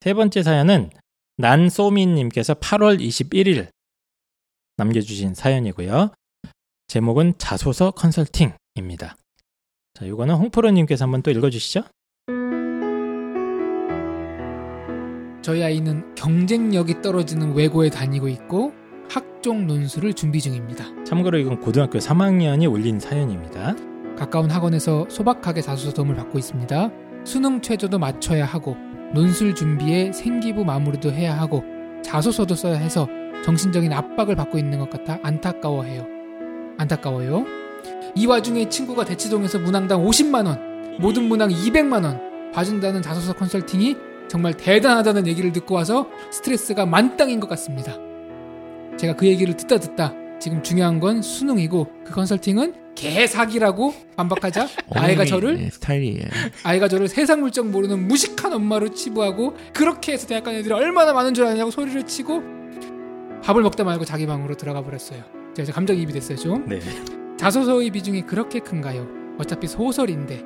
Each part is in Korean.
세 번째 사연은 난소민님께서 8월 21일 남겨주신 사연이고요. 제목은 자소서 컨설팅입니다. 자, 이거는 홍프로님께서 한번 또 읽어주시죠. 저희 아이는 경쟁력이 떨어지는 외고에 다니고 있고 학종 논술을 준비 중입니다. 참고로 이건 고등학교 3학년이 올린 사연입니다. 가까운 학원에서 소박하게 자소서 도움을 받고 있습니다. 수능 최저도 맞춰야 하고 논술 준비에 생기부 마무리도 해야 하고 자소서도 써야 해서 정신적인 압박을 받고 있는 것 같아 안타까워해요. 안타까워요. 이 와중에 친구가 대치동에서 문항당 50만 원, 모든 문항 200만 원 봐준다는 자소서 컨설팅이 정말 대단하다는 얘기를 듣고 와서 스트레스가 만땅인 것 같습니다. 제가 그 얘기를 듣다 듣다 지금 중요한 건 수능이고 그 컨설팅은 개사기라고 반박하자 아이가 저를 예, 스타일이 예. 아이가 저를 세상 물정 모르는 무식한 엄마로 치부하고 그렇게 해서 대학 간 애들이 얼마나 많은 줄 아냐고 소리를 치고 밥을 먹다 말고 자기 방으로 들어가 버렸어요. 제가 이제 감정이입이 됐어요 좀. 네. 자소서의 비중이 그렇게 큰가요? 어차피 소설인데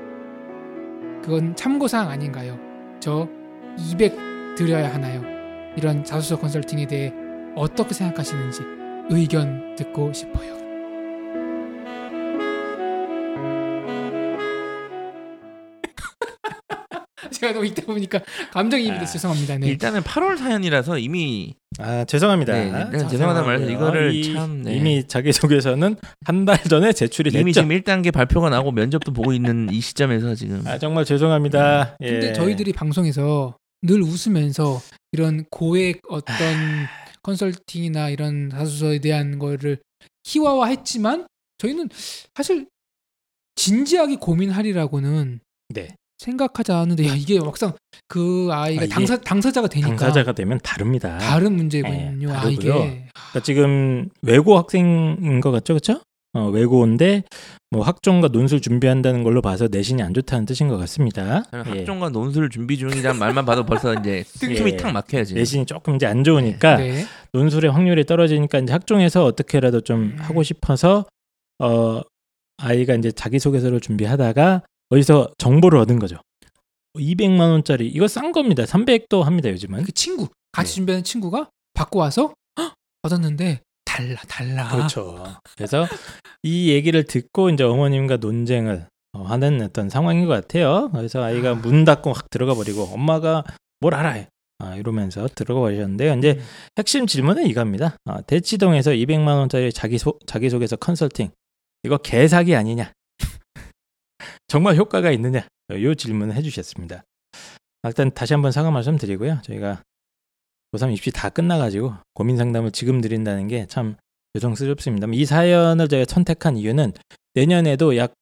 그건 참고사항 아닌가요? 저 200 드려야 하나요? 이런 자소서 컨설팅에 대해 어떻게 생각하시는지 의견 듣고 싶어요. 제가 너무 읽다 보니까 감정이입이 돼서 죄송합니다. 네. 일단은 8월 사연이라서 이미 아 죄송합니다. 네, 일단 죄송하다는 말해서 이거를 이- 참 네. 이미 자기소개서는 한 달 전에 제출이 됐죠. 이미 지금 1단계 발표가 나고 면접도 보고 있는 이 시점에서 지금 아 정말 죄송합니다. 예. 근데 저희들이 방송에서 늘 웃으면서 이런 고액 어떤 컨설팅이나 이런 자소서에 대한 거를 희화화했지만 저희는 사실 진지하게 고민하리라고는 네. 생각하지 않았는데 야 이게 막상 그 아이가 아, 당사 당사자가 되니까 당사자가 되면 다릅니다. 다른 문제군요. 예, 아 다르고요. 이게 그러니까 지금 외고 학생인 것 같죠, 그렇죠? 어, 외고인데 뭐 학종과 논술 준비한다는 걸로 봐서 내신이 안 좋다는 뜻인 것 같습니다. 예. 학종과 논술 준비 중이란 말만 봐도 벌써 이제 틈이 예. 탁 막혀야지. 내신이 조금 이제 안 좋으니까 네. 논술의 확률이 떨어지니까 이제 학종에서 어떻게라도 좀 음. 하고 싶어서 어 아이가 이제 자기 소개서를 준비하다가 어디서 정보를 얻은 거죠. 200만 원짜리 이거 싼 겁니다. 300도 합니다 요즘은. 그 친구 같이 네. 준비하는 친구가 받고 와서 헉, 받았는데 달라 달라. 그렇죠. 그래서 이 얘기를 듣고 이제 어머님과 논쟁을 어, 하는 어떤 상황인 것 같아요. 그래서 아이가 아. 문 닫고 확 들어가 버리고 엄마가 뭘 알아? 아, 이러면서 들어가 버리셨는데요. 이제 음. 핵심 질문은 이겁니다. 아, 대치동에서 200만 원짜리 자기 소, 자기소개서 컨설팅 이거 개사기 아니냐? 정말 효과가 있느냐? 이 질문을 해주셨습니다. 아, 일단 다시 한번 사과 말씀드리고요. 저희가 고3 입시 다 끝나가지고 고민 상담을 지금 드린다는 게 참 죄송스럽습니다. 이 사연을 제가 선택한 이유는 내년에도 약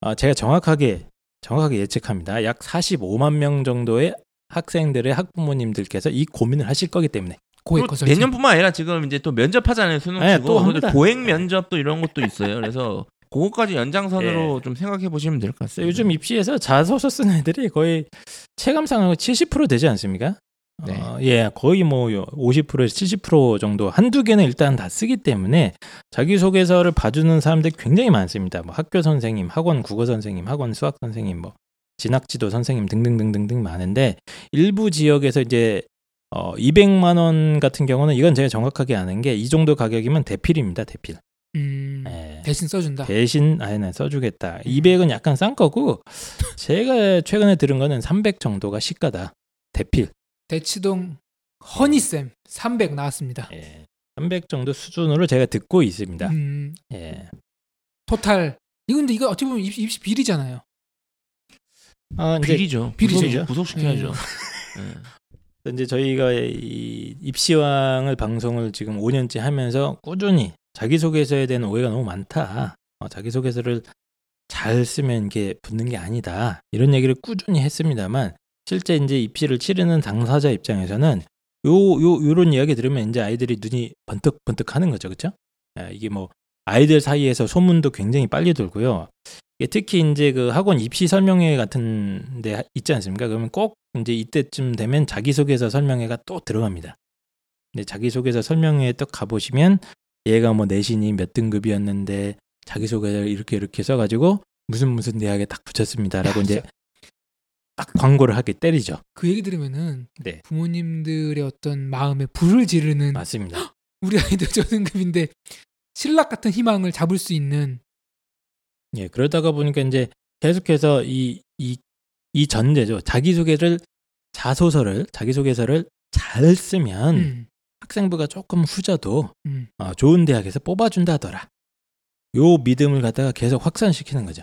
아, 제가 정확하게 정확하게 예측합니다. 약 45만 명 정도의 학생들의 학부모님들께서 이 고민을 하실 거기 때문에. 내년뿐만 아니라 지금 이제 또 면접하잖아요 수능 네, 치고 또 그리고 합니다. 고액 면접도 이런 것도 있어요. 그래서 그거까지 연장선으로 예. 좀 생각해 보시면 될 것 같습니다. 요즘 입시에서 자소서 쓰는 애들이 거의 체감상 70% 되지 않습니까? 네. 어, 예, 거의 뭐 50%에서 70% 정도 한두 개는 일단 다 쓰기 때문에 자기소개서를 봐주는 사람들이 굉장히 많습니다. 뭐 학교 선생님, 학원 국어 선생님, 학원 수학 선생님, 뭐 진학지도 선생님 등등등등등 많은데 일부 지역에서 이제 어 200만 원 같은 경우는 이건 제가 정확하게 아는 게 이 정도 가격이면 대필입니다. 대필. 음, 예. 대신 써준다. 대신 아예는 써주겠다. 200은 약간 싼 거고 제가 최근에 들은 거는 300 정도가 시가다. 대필. 대치동 허니쌤 300 나왔습니다. 예. 300 정도 수준으로 제가 듣고 있습니다. 음, 예. 토탈. 이거 근데 이거 어떻게 보면 입시, 입시 비리잖아요. 아, 이제, 비리죠. 비리죠. 구속, 구속시켜야죠. 예. 이제 저희가 이 입시왕을 방송을 지금 5년째 하면서 꾸준히 자기소개서에 대한 오해가 너무 많다. 어, 자기소개서를 잘 쓰면 이게 붙는 게 아니다. 이런 얘기를 꾸준히 했습니다만 실제 이제 입시를 치르는 당사자 입장에서는 요, 요, 요런 이야기 들으면 이제 아이들이 눈이 번뜩번뜩 하는 거죠. 아, 이게 뭐 아이들 사이에서 소문도 굉장히 빨리 돌고요. 특히 이제 그 학원 입시 설명회 같은 데 있지 않습니까? 그러면 꼭 이제 이때쯤 되면 자기소개서 설명회가 또 들어갑니다. 근데 자기소개서 설명회에 또 가보시면 얘가 뭐 내신이 몇 등급이었는데 자기소개를 이렇게 이렇게 써가지고 무슨 무슨 대학에 딱 붙였습니다라고 야, 이제. 딱 광고를 하게 때리죠. 그 얘기 들으면은 네. 부모님들의 어떤 마음에 불을 지르는 맞습니다. 우리 아이들 저등급인데 신락 같은 희망을 잡을 수 있는 예, 그러다가 보니까 이제 계속해서 이, 이, 이 전제죠. 자기소개를, 자소서를, 자기소개서를 잘 쓰면 음, 학생부가 조금 후져도 음. 어, 좋은 대학에서 뽑아준다더라. 요 믿음을 갖다가 계속 확산시키는 거죠.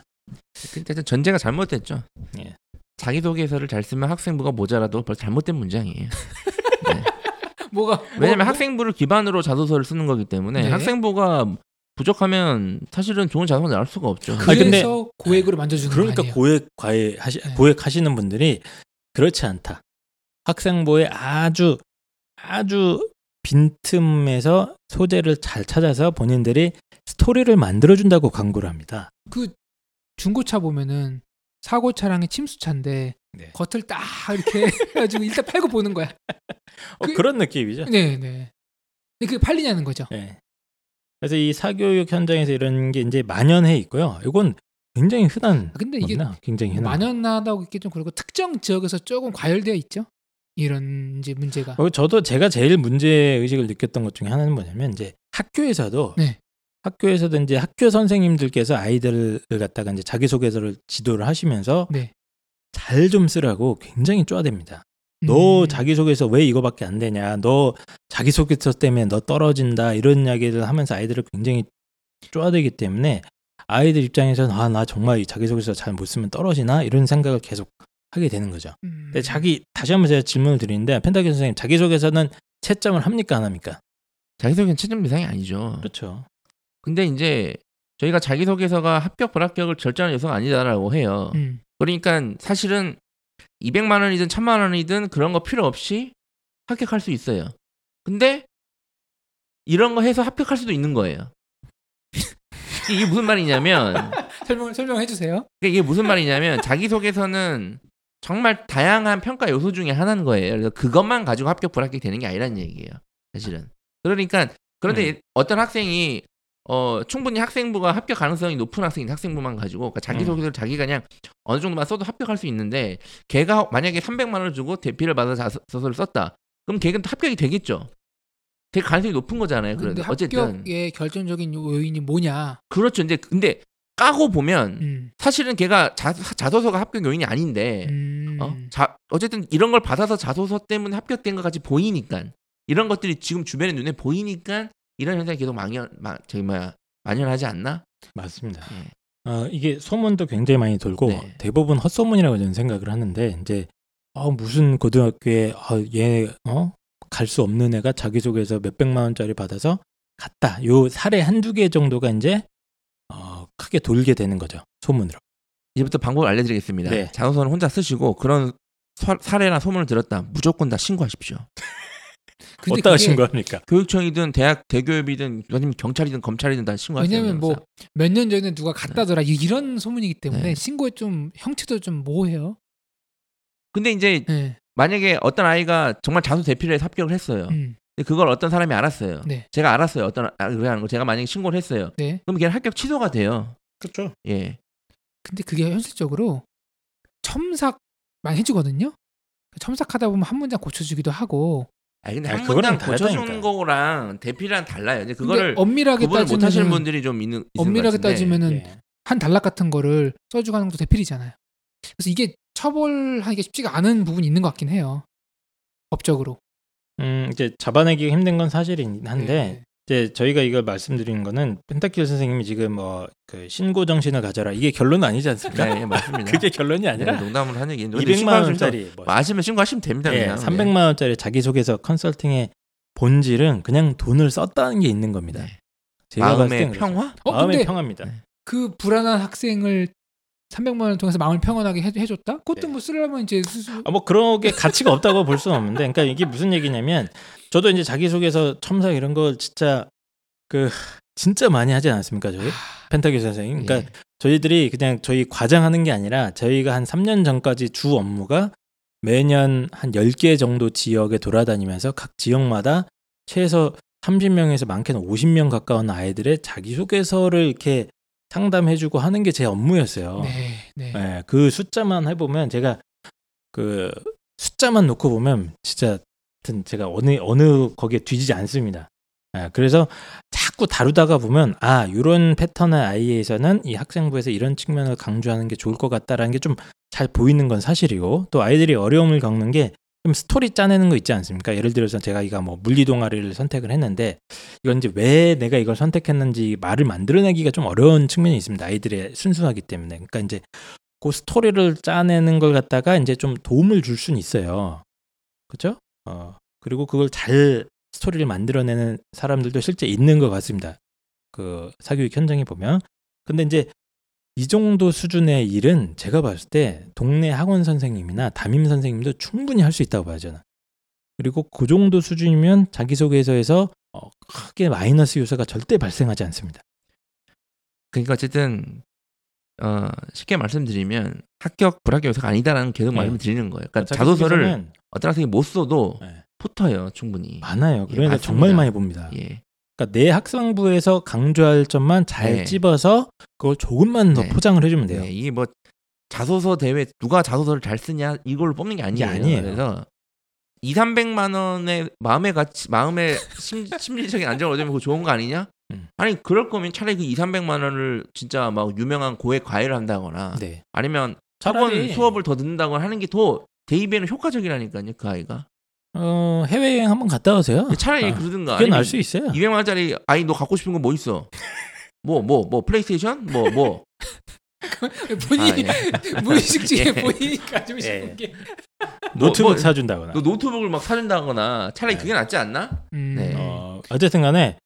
근데 전제가 잘못됐죠. 예. 자기소개서를 잘 쓰면 학생부가 모자라도 벌써 잘못된 문장이에요. 뭐가 왜냐면 뭐- 학생부를 기반으로 자소서를 쓰는 거기 때문에 네. 학생부가 부족하면 사실은 좋은 자소서 나올 수가 없죠. 그래서 고액으로 만져주는 그러니까 거 아니에요? 고액 과외 하시 네. 고액 하시는 분들이 그렇지 않다. 학생부에 아주 아주 빈틈에서 소재를 잘 찾아서 본인들이 스토리를 만들어 준다고 광고를 합니다. 그 중고차 보면은 사고 차량의 침수차인데 네. 겉을 딱 이렇게 해가지고 일단 팔고 보는 거야. 어, 그- 그런 느낌이죠. 네, 네. 근데 그게 팔리냐는 거죠. 네. 그래서 이 사교육 현장에서 이런 게 이제 만연해 있고요. 이건 굉장히 흔한 아, 근데 이게 겁니다. 굉장히 흔한. 만연하다고 있기 좀 그렇고 특정 지역에서 조금 과열되어 있죠. 이런 이제 문제가. 어, 저도 제가 제일 문제 의식을 느꼈던 것 중에 하나는 뭐냐면 이제 학교에서도 네. 학교에서도 이제 학교 선생님들께서 아이들을 갖다가 이제 자기소개서를 지도를 하시면서 네. 잘좀 쓰라고 굉장히 쪼아댑니다. 너 음, 자기소개서 왜 이거밖에 안 되냐? 너 자기소개서 때문에 너 떨어진다 이런 이야기를 하면서 아이들을 굉장히 쪼아대기 때문에 아이들 입장에서는 아 나 정말 이 자기소개서 잘 못 쓰면 떨어지나 이런 생각을 계속 하게 되는 거죠. 음, 근데 자기 다시 한번 제가 질문을 드리는데 펜타키 선생님 자기소개서는 채점을 합니까 안 합니까? 자기소개는 최종 대상이 아니죠. 그렇죠. 근데 이제 저희가 자기소개서가 합격 불합격을 결정하는 요소가 아니다라고 해요. 음, 그러니까 사실은 200만 원이든 1000만 원이든 그런 거 필요 없이 합격할 수 있어요. 근데 이런 거 해서 합격할 수도 있는 거예요. 이게 무슨 말이냐면 설명 설명해 주세요. 이게 무슨 말이냐면 자기소개서는 정말 다양한 평가 요소 중에 하나인 거예요. 그래서 그것만 가지고 합격 불합격 되는 게 아니라는 얘기예요. 사실은. 그러니까 그런데 어떤 학생이 어 충분히 학생부가 합격 가능성이 높은 학생인 학생부만 가지고 그러니까 자기 소개서를 자기가 그냥 어느 정도만 써도 합격할 수 있는데 걔가 만약에 300만 원을 주고 대피를 받아서 자소서를 썼다. 그럼 걔는 또 합격이 되겠죠. 되게 가능성이 높은 거잖아요. 그런데 어쨌든 합격의 결정적인 요인이 뭐냐? 그렇죠. 이제 근데 까고 보면 음, 사실은 걔가 자, 자소서가 합격 요인이 아닌데 음, 어? 자, 어쨌든 이런 걸 받아서 자소서 때문에 합격된 것 같이 보이니까 이런 것들이 지금 주변에 눈에 보이니까 이런 현상이 계속 망연 마, 저기 뭐야 만연하지 않나? 맞습니다. 예. 어, 이게 소문도 굉장히 많이 돌고 네. 대부분 헛소문이라고 저는 생각을 하는데 이제 어, 무슨 고등학교에 어, 얘 어? 갈 수 없는 애가 자기소개서 몇 백만 원짜리 받아서 갔다. 요 사례 한두 개 정도가 이제 어, 크게 돌게 되는 거죠. 소문으로. 이제부터 방법을 알려드리겠습니다. 네. 자소서는 혼자 쓰시고 그런 사, 사례나 소문을 들었다 무조건 다 신고하십시오. 근데 어디다가 그게 신고합니까? 교육청이든 대학 대교협이든 아니면 경찰이든 검찰이든 다 신고하세요. 왜냐면 뭐 몇 년 전에 누가 갖다더라 네. 이- 이런 소문이기 때문에 네. 신고에 좀 형체도 좀 모호해요. 근데 이제 네. 만약에 어떤 아이가 정말 자소 대피를 해서 합격을 했어요. 음, 그걸 어떤 사람이 알았어요. 네. 제가 알았어요. 어떤 아, 그래 하는 거 제가 만약에 신고를 했어요. 네. 그럼 걔는 합격 취소가 돼요. 그렇죠. 예. 근데 그게 현실적으로 첨삭 많이 해주거든요. 첨삭하다 보면 한 문장 고쳐주기도 하고. 아 근데 한 문장 고쳐주는. 거랑 대피랑 달라요. 이제 그거를 엄밀하게 구분을 못 하시는 따지면 분들이 좀 있는 엄밀하게. 따지면은 예. 한 단락 같은 거를 써주고 하는 것도 대필이잖아요. 그래서 이게 처벌하기가 쉽지가 않은 부분이 있는 것 같긴 해요. 법적으로. 음, 이제 잡아내기가 힘든 건 사실이긴 한데 네. 이제 저희가 이걸 말씀드리는 거는 펜타킬 선생님이 지금 뭐그 신고 정신을 가져라 이게 결론은 아니지 않습니까? 네, 예, 맞습니다. 그게 결론이 네, 아니라 농담을 하는 얘기인데 200만 원짜리 뭐, 뭐 아시면 신고하시면 됩니다. 예, 그냥. 300만 원짜리 자기소개서 컨설팅의 본질은 그냥 돈을 썼다는 게 있는 겁니다. 네. 제가 마음의. 평화? 어, 마음의 근데 평화입니다. 네. 그 불안한 학생을 300만 원을 통해서 마음을 평안하게 해, 해줬다? 그것도 네. 뭐 쓰려면 이제 수수... 아, 뭐 그런 게 가치가 없다고 볼 수는 없는데, 그러니까 이게 무슨 얘기냐면, 저도 이제 자기소개서 첨삭 이런 걸 진짜 그 진짜 많이 하지 않았습니까, 저희 펜타기 선생님. 그러니까 예. 저희들이 그냥 저희 과장하는 게 아니라 저희가 한 3년 전까지 주 업무가 매년 한 10개 정도 지역에 돌아다니면서 각 지역마다 최소 30명에서 많게는 50명 가까운 아이들의 자기소개서를 이렇게 상담해주고 하는 게 제 업무였어요. 네, 네. 예, 그 숫자만 해보면 제가 그 숫자만 놓고 보면 진짜 하여튼 제가 어느 어느 거기에 뒤지지 않습니다. 아, 그래서 자꾸 다루다가 보면 아 이런 패턴의 아이에서는 이 학생부에서 이런 측면을 강조하는 게 좋을 것 같다라는 게 좀 잘 보이는 건 사실이고 또 아이들이 어려움을 겪는 게 좀 스토리 짜내는 거 있지 않습니까? 예를 들어서 제가 이가 뭐 물리 동아리를 선택을 했는데 이건 이제 왜 내가 이걸 선택했는지 말을 만들어내기가 좀 어려운 측면이 있습니다. 아이들의 순수하기 때문에. 그러니까 이제 그 스토리를 짜내는 걸 갖다가 이제 좀 도움을 줄 수는 있어요. 그렇죠? 어 그리고 그걸 잘 스토리를 만들어내는 사람들도 실제 있는 것 같습니다. 그 사교육 현장에 보면. 근데 이제 이 정도 수준의 일은 제가 봤을 때 동네 학원 선생님이나 담임 선생님도 충분히 할 수 있다고 봐요 저는. 그리고 그 정도 수준이면 자기소개서에서 어, 크게 마이너스 요소가 절대 발생하지 않습니다. 그러니까 어쨌든 어, 쉽게 말씀드리면 합격 불합격 요소가 아니다라는 계속 네. 말씀을 드리는 거예요. 그러니까 자소서를 어떤 학생이 못 써도 네, 붙어요 충분히. 많아요. 예, 그러니까 맞습니다. 정말 많이 봅니다. 예. 그러니까 내 학생부에서 강조할 점만 잘 네. 찝어서 그걸 조금만 더 네. 포장을 해주면 돼요. 네, 이게 뭐 자소서 대회 누가 자소서를 잘 쓰냐 이걸 뽑는 게 아니에요. 아니에요. 그래서 2, 300만 원의 마음의 가치, 마음의 심, 심리적인 안정을 얻으면 그거 좋은 거 아니냐? 음. 아니 그럴 거면 차라리 그 2, 300만 원을 진짜 막 유명한 고액 과외를 한다거나 네. 아니면 학원 차라리 수업을 더 듣는다거나 하는 게 더 대입에는 효과적이라니까요. 그 아이가. 어, 해외여행 한번 갔다 오세요. 차라리 아, 그러든가. 그게 나을 수 있어요. 200만 원짜리 아이 너 갖고 싶은 거 뭐 있어? 뭐뭐 뭐 플레이스테이션? 뭐 뭐. 본인이 아, 예. 무의식 중에 예. 본인이 가지고 싶은 예. 게. 노트북 뭐- 사준다거나. 너 노트북을 막 사준다거나 차라리 네. 그게 낫지 않나? 음. 네. 어, 어쨌든 간에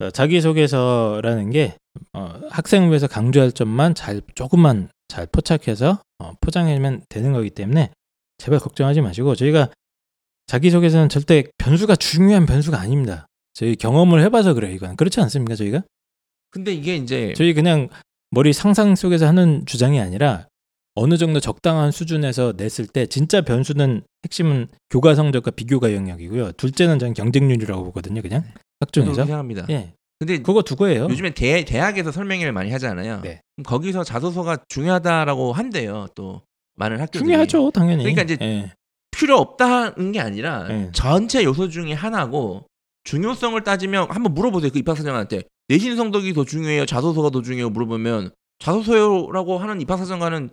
어, 자기소개서라는 게 어, 학생부에서 강조할 점만 잘 조금만 잘 포착해서 어, 포장하면 되는 거기 때문에 제발 걱정하지 마시고 저희가 자기소개서는 절대 변수가 중요한 변수가 아닙니다. 저희 경험을 해봐서 그래요. 이건 그렇지 않습니까? 저희가 근데 이게 이제 저희 그냥 머리 상상 속에서 하는 주장이 아니라 어느 정도 적당한 수준에서 냈을 때 진짜 변수는 핵심은 교과 성적과 비교과 영역이고요. 둘째는 저는 경쟁률이라고 보거든요. 그냥 학종에서. 그렇게 생각합니다. 예, 근데 그거 두고예요. 요즘에 대, 대학에서 설명회를 많이 하잖아요. 네. 거기서 자소서가 중요하다라고 한대요. 또 많은 학교들이. 중요하죠, 당연히. 그러니까 이제 예. 필요 없다는 게 아니라 네. 전체 요소 중에 하나고 중요성을 따지면 한번 물어보세요. 그 입학사정한테 내신 성적이 더 중요해요. 자소서가 더 중요해요. 물어보면 자소서라고 하는 입학사정관은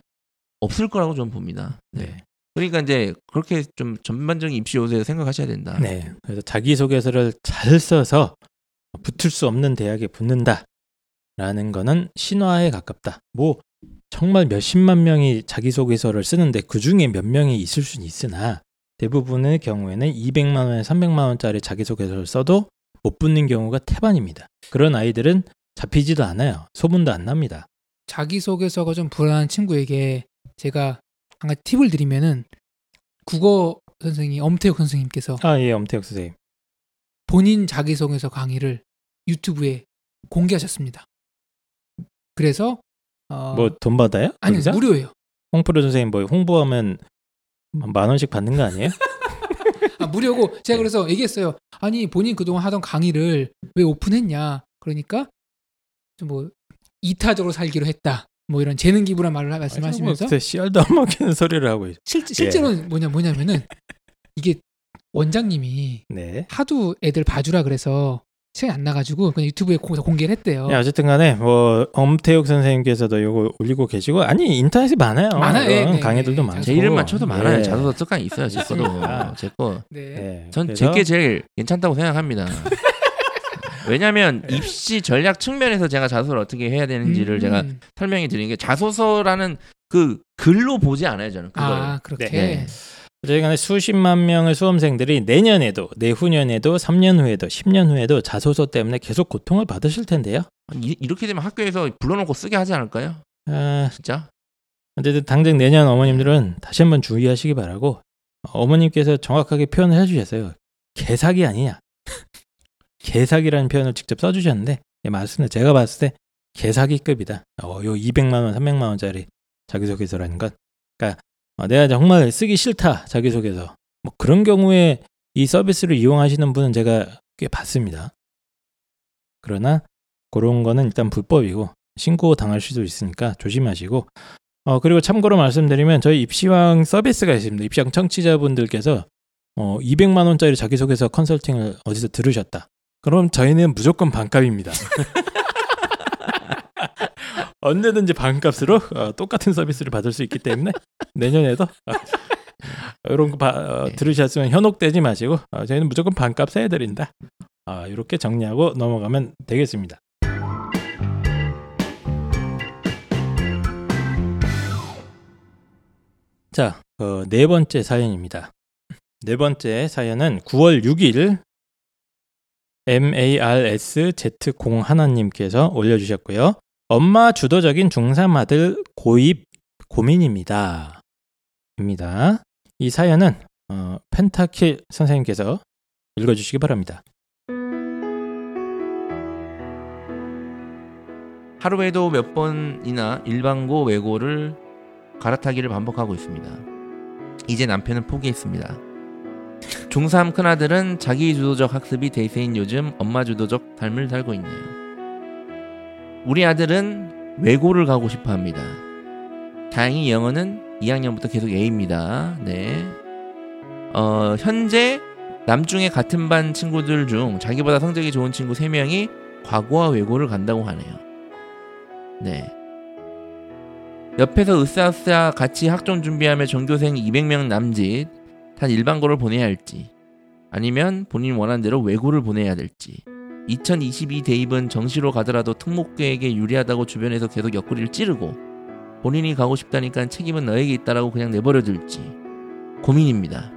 없을 거라고 저는 봅니다. 네. 네. 그러니까 이제 그렇게 좀 전반적인 입시 요소에 생각하셔야 된다. 네. 그래서 자기소개서를 잘 써서 붙을 수 없는 대학에 붙는다라는 거는 신화에 가깝다. 뭐 정말 몇십만 명이 자기소개서를 쓰는데 그 중에 몇 명이 있을 수는 있으나 대부분의 경우에는 200만 원, 300만 원짜리 자기소개서를 써도 못 붙는 경우가 태반입니다. 그런 아이들은 잡히지도 않아요. 소문도 안 납니다. 자기소개서가 좀 불안한 친구에게 제가 한 가지 팁을 드리면은 국어 선생님 엄태욱 선생님께서 아, 예, 엄태혁 선생님. 본인 자기소개서 강의를 유튜브에 공개하셨습니다. 그래서 어, 뭐돈 받아요? 아니 거기서? 무료예요. 홍프로 선생님 뭐 홍보하면 만 원씩 받는 거 아니에요? 아, 무료고 제가 네. 그래서 얘기했어요. 아니 본인 그동안 하던 강의를 왜 오픈했냐? 그러니까 좀뭐 이타적으로 살기로 했다. 뭐 이런 재능 기부란 말을 말씀하시면서 뭐 씨알도 안 먹히는 소리를 하고 있. 실, 실제로는 뭐냐 뭐냐면은 이게 원장님이 네. 하도 애들 봐주라 그래서 시간이 안 나가지고 그냥 유튜브에 공개를 했대요. 야, 어쨌든 간에 뭐 엄태욱 선생님께서도 이거 올리고 계시고 아니 인터넷에 많아요. 많아요. 이런 네, 네, 강의들도 네. 많고. 제 이름 맞춰도 많아요. 예. 자소서 습관이 있어요. 제 거도. 맞습니다. 제 거. 네. 네. 전 그래서 제게 제일 괜찮다고 생각합니다. 왜냐하면 입시 전략 측면에서 제가 자소서를 어떻게 해야 되는지를 음. 제가 설명해 드리는 게 자소서라는 그 글로 보지 않아요 저는 그걸. 아 그렇게 네. 어쨌든 수십만 명의 수험생들이 내년에도 내후년에도 3년 후에도 10년 후에도 자소서 때문에 계속 고통을 받으실 텐데요. 이, 이렇게 되면 학교에서 불러놓고 쓰게 하지 않을까요? 아, 진짜? 어쨌든 당장 내년 어머님들은 다시 한번 주의하시기 바라고 어머님께서 정확하게 표현을 해주셨어요. 개사기 아니냐. 개사기라는 표현을 직접 써주셨는데 예, 맞습니다. 제가 봤을 때 개사기급이다. 어, 요 200만 원, 300만 원짜리 자기소개서라는 건. 그러니까 어, 내가 정말 쓰기 싫다 자기소개서. 뭐 그런 경우에 이 서비스를 이용하시는 분은 제가 꽤 봤습니다. 그러나 그런 거는 일단 불법이고 신고 당할 수도 있으니까 조심하시고 어 그리고 참고로 말씀드리면 저희 입시왕 서비스가 있습니다. 입시왕 청취자분들께서 어 200만 원짜리 자기소개서 컨설팅을 어디서 들으셨다. 그럼 저희는 무조건 반값입니다. 언제든지 반값으로 어, 똑같은 서비스를 받을 수 있기 때문에 내년에도 어, 이런 거 바- 어, 네. 들으셨으면 현혹되지 마시고 어, 저희는 무조건 반값에 해드린다. 아, 이렇게 정리하고 넘어가면 되겠습니다. 자, 어, 네 번째 사연입니다. 네 번째 사연은 9월 6일 MARSZ0 하나님께서 올려주셨고요. 엄마 주도적인 중3 아들 고입 고민입니다. 입니다. 이 사연은 어, 펜타킬 선생님께서 읽어주시기 바랍니다. 하루에도 몇 번이나 일반고 외고를 갈아타기를 반복하고 있습니다. 이제 남편은 포기했습니다. 중3 큰아들은 자기 주도적 학습이 대세인 요즘 엄마 주도적 삶을 살고 있네요. 우리 아들은 외고를 가고 싶어 합니다. 다행히 영어는 2학년부터 계속 A입니다. 네. 어, 현재 남중의 같은 반 친구들 중 자기보다 성적이 좋은 친구 3명이 과거와 외고를 간다고 하네요. 네. 옆에서 으쌰으쌰 같이 학종 준비하며 전교생 200명 남짓 단 일반고를 보내야 할지 아니면 본인 원하는 대로 외고를 보내야 될지 2022 대입은 정시로 가더라도 특목계에게 유리하다고 주변에서 계속 옆구리를 찌르고 본인이 가고 싶다니까 책임은 너에게 있다라고 그냥 내버려 둘지 고민입니다.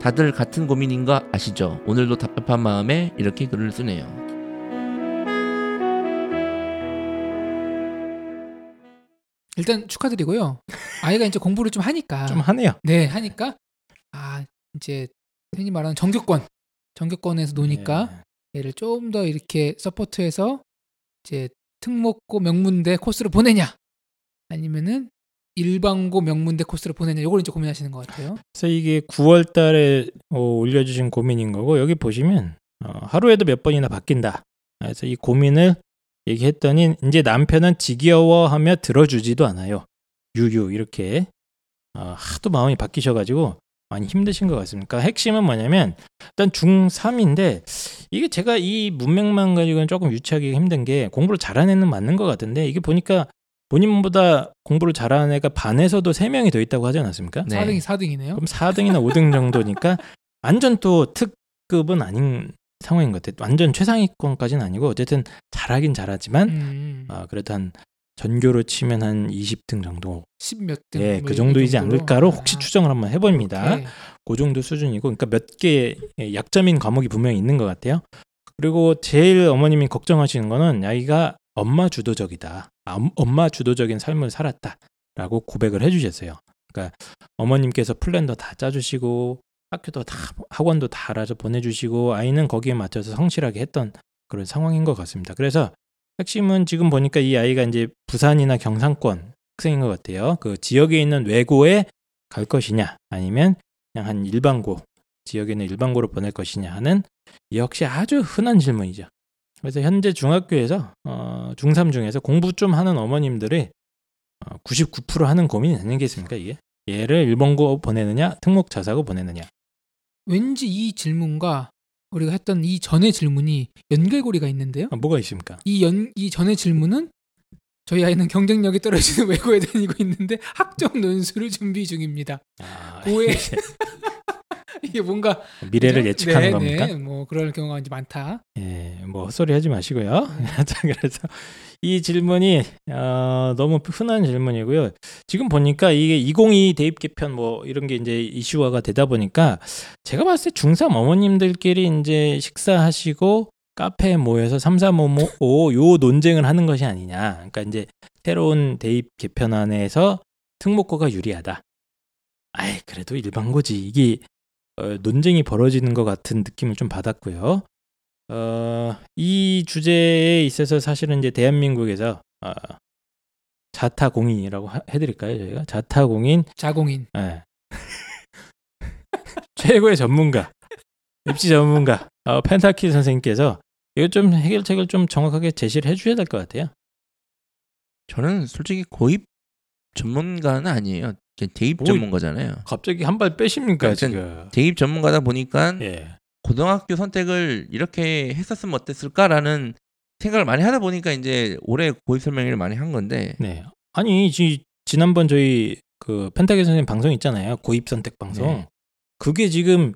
다들 같은 고민인 거 아시죠? 오늘도 답답한 마음에 이렇게 글을 쓰네요. 일단 축하드리고요. 아이가 이제 공부를 좀 하니까 좀 하네요. 네 하니까 아 이제 흔히 말하는 정규권 정규권에서 노니까 예. 얘를 좀 더 이렇게 서포트해서 이제 특목고 명문대 코스로 보내냐 아니면은 일반고 명문대 코스로 보내냐 요걸 이제 고민하시는 것 같아요. 그래서 이게 9월 달에 어, 올려주신 고민인 거고 여기 보시면 어, 하루에도 몇 번이나 바뀐다. 그래서 이 고민을 얘기했더니 이제 남편은 지겨워하며 들어주지도 않아요. 유유 이렇게 어, 하도 마음이 바뀌셔가지고 많이 힘드신 것 같습니다. 핵심은 뭐냐면 일단 중3인데 이게 제가 이 문맥만 가지고는 조금 유추하기가 힘든 게 공부를 잘하는 애는 맞는 것 같은데 이게 보니까 본인보다 공부를 잘하는 애가 반에서도 3명이 더 있다고 하지 않았습니까? 네. 4등이 4등이네요. 그럼 4등이나 5등 정도니까 완전 또 특급은 아닌 상황인 것 같아요. 완전 최상위권까지는 아니고 어쨌든 잘하긴 잘하지만 음, 아, 그래도 한 전교로 치면 한 20등 정도. 10몇 등. 예, 뭐그이 정도이지. 않을까로 혹시 아, 추정을 한번 해봅니다. 오케이. 그 정도 수준이고, 그러니까 몇개 약점인 과목이 분명히 있는 것 같아요. 그리고 제일 어머님이 걱정하시는 거는 아이가 엄마 주도적이다. 아, 엄- 엄마 주도적인 삶을 살았다라고 고백을 해주셨어요. 그러니까 어머님께서 플랜도 다 짜주시고 학교도 다 학원도 다 알아서 보내주시고 아이는 거기에 맞춰서 성실하게 했던 그런 상황인 것 같습니다. 그래서 핵심은 지금 보니까 이 아이가 이제 부산이나 경상권 학생인 것 같아요. 그 지역에 있는 외고에 갈 것이냐 아니면 그냥 한 일반고 지역에 있는 일반고로 보낼 것이냐 하는 역시 아주 흔한 질문이죠. 그래서 현재 중학교에서 어, 중3 중에서 공부 좀 하는 어머님들이 어, 99% 하는 고민이 아니겠습니까 이게? 얘를 일본고 보내느냐 특목 자사고 보내느냐 왠지 이 질문과 우리가 했던 이 전의 질문이 연결고리가 있는데요. 아, 뭐가 있습니까? 이 연 이 전의 질문은 저희 아이는 경쟁력이 떨어지는 외고에 다니고 있는데 학점 논술을 준비 중입니다. 아, 고해 이게 뭔가 미래를 그죠? 예측하는 네, 겁니까? 네, 뭐 그럴 경우가 이제 많다. 예, 뭐 헛소리 하지 마시고요. 자, 그래서 이 질문이 어, 너무 흔한 질문이고요. 지금 보니까 이게 2022 대입 개편 뭐 이런 게 이제 이슈화가 되다 보니까 제가 봤을 때 중3 어머님들끼리 이제 식사하시고 카페에 모여서 3, 4, 5, 5, 요 논쟁을 하는 것이 아니냐. 그러니까 이제 새로운 대입 개편안에서 특목고가 유리하다. 아이, 그래도 일반고지. 이게 어, 논쟁이 벌어지는 것 같은 느낌을 좀 받았고요. 어, 이 주제에 있어서 사실은 이제 대한민국에서 어, 자타공인이라고 하- 해드릴까요 저희가 자타공인 자공인. 예. 최고의 전문가 입시 전문가 어, 펜타키 선생님께서 이거 좀 해결책을 좀 정확하게 제시를 해주셔야 될 것 같아요. 저는 솔직히 고입 전문가는 아니에요. 대입 뭐- 전문가잖아요. 갑자기 한 발 빼십니까 그러니까 지금? 대입 전문가다 보니까 예. 고등학교 선택을 이렇게 했었으면 어땠을까라는 생각을 많이 하다 보니까 이제 올해 고입 설명회를 많이 한 건데 네. 아니 지, 지난번 저희 그 펜타게 선생님 방송 있잖아요. 고입 선택 방송. 네. 그게 지금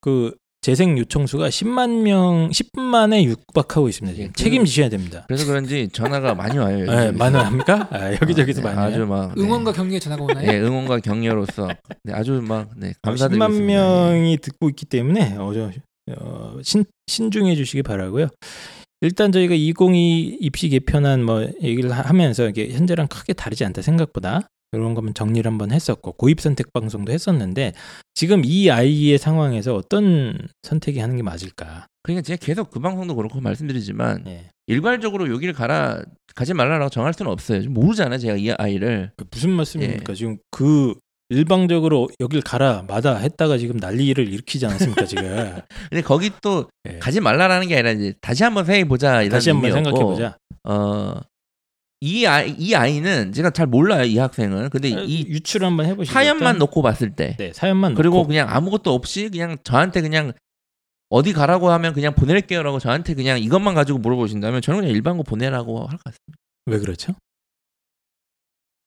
그 재생 요청수가 10만 명, 10만에 육박하고 있습니다. 지금 예, 책임지셔야 됩니다. 그래서 그런지 전화가 많이 와요. 네. 많이 합니까? 아, 여기저기서 네, 많이 아주. 막 네. 응원과 격려에 전화가 오나요? 네, 응원과 격려로서 네, 아주 막 네, 어, 감사드리고 10만 있습니다. 명이 듣고 있기 때문에 어, 저, 어, 신, 신중해 주시기 바라고요. 일단 저희가 2022 입시 개편안 뭐 얘기를 하- 하면서 이게 현재랑 크게 다르지 않다 생각보다 이런 거면 정리를 한번 했었고 고입 선택 방송도 했었는데 지금 이 아이의 상황에서 어떤 선택이 하는 게 맞을까? 그러니까 제가 계속 그 방송도 그렇고 말씀드리지만 예. 일괄적으로 여기를 가라 가지 말라라고 정할 수는 없어요. 좀 모르잖아요, 제가 이 아이를. 그 무슨 말씀입니까? 지금 그 일방적으로 여길 가라 마다 했다가 지금 난리를 일으키지 않았습니까 지금? 근데 거기 또 예. 가지 말라라는 게 아니라 이제 다시 한번 생각해 보자 이런 다시 한번 생각해 보자. 어, 이 아이 이 아이는 제가 잘 몰라요 이 학생은. 근데 이 유출 한번 해보시죠. 사연만. 놓고 봤을 때 네 사연만 그리고 놓고. 그냥 아무것도 없이 그냥 저한테 그냥 어디 가라고 하면 그냥 보낼게요라고 저한테 그냥 이것만 가지고 물어보신다면 저는 그냥 일반고 보내라고 할 것 같습니다. 왜 그렇죠?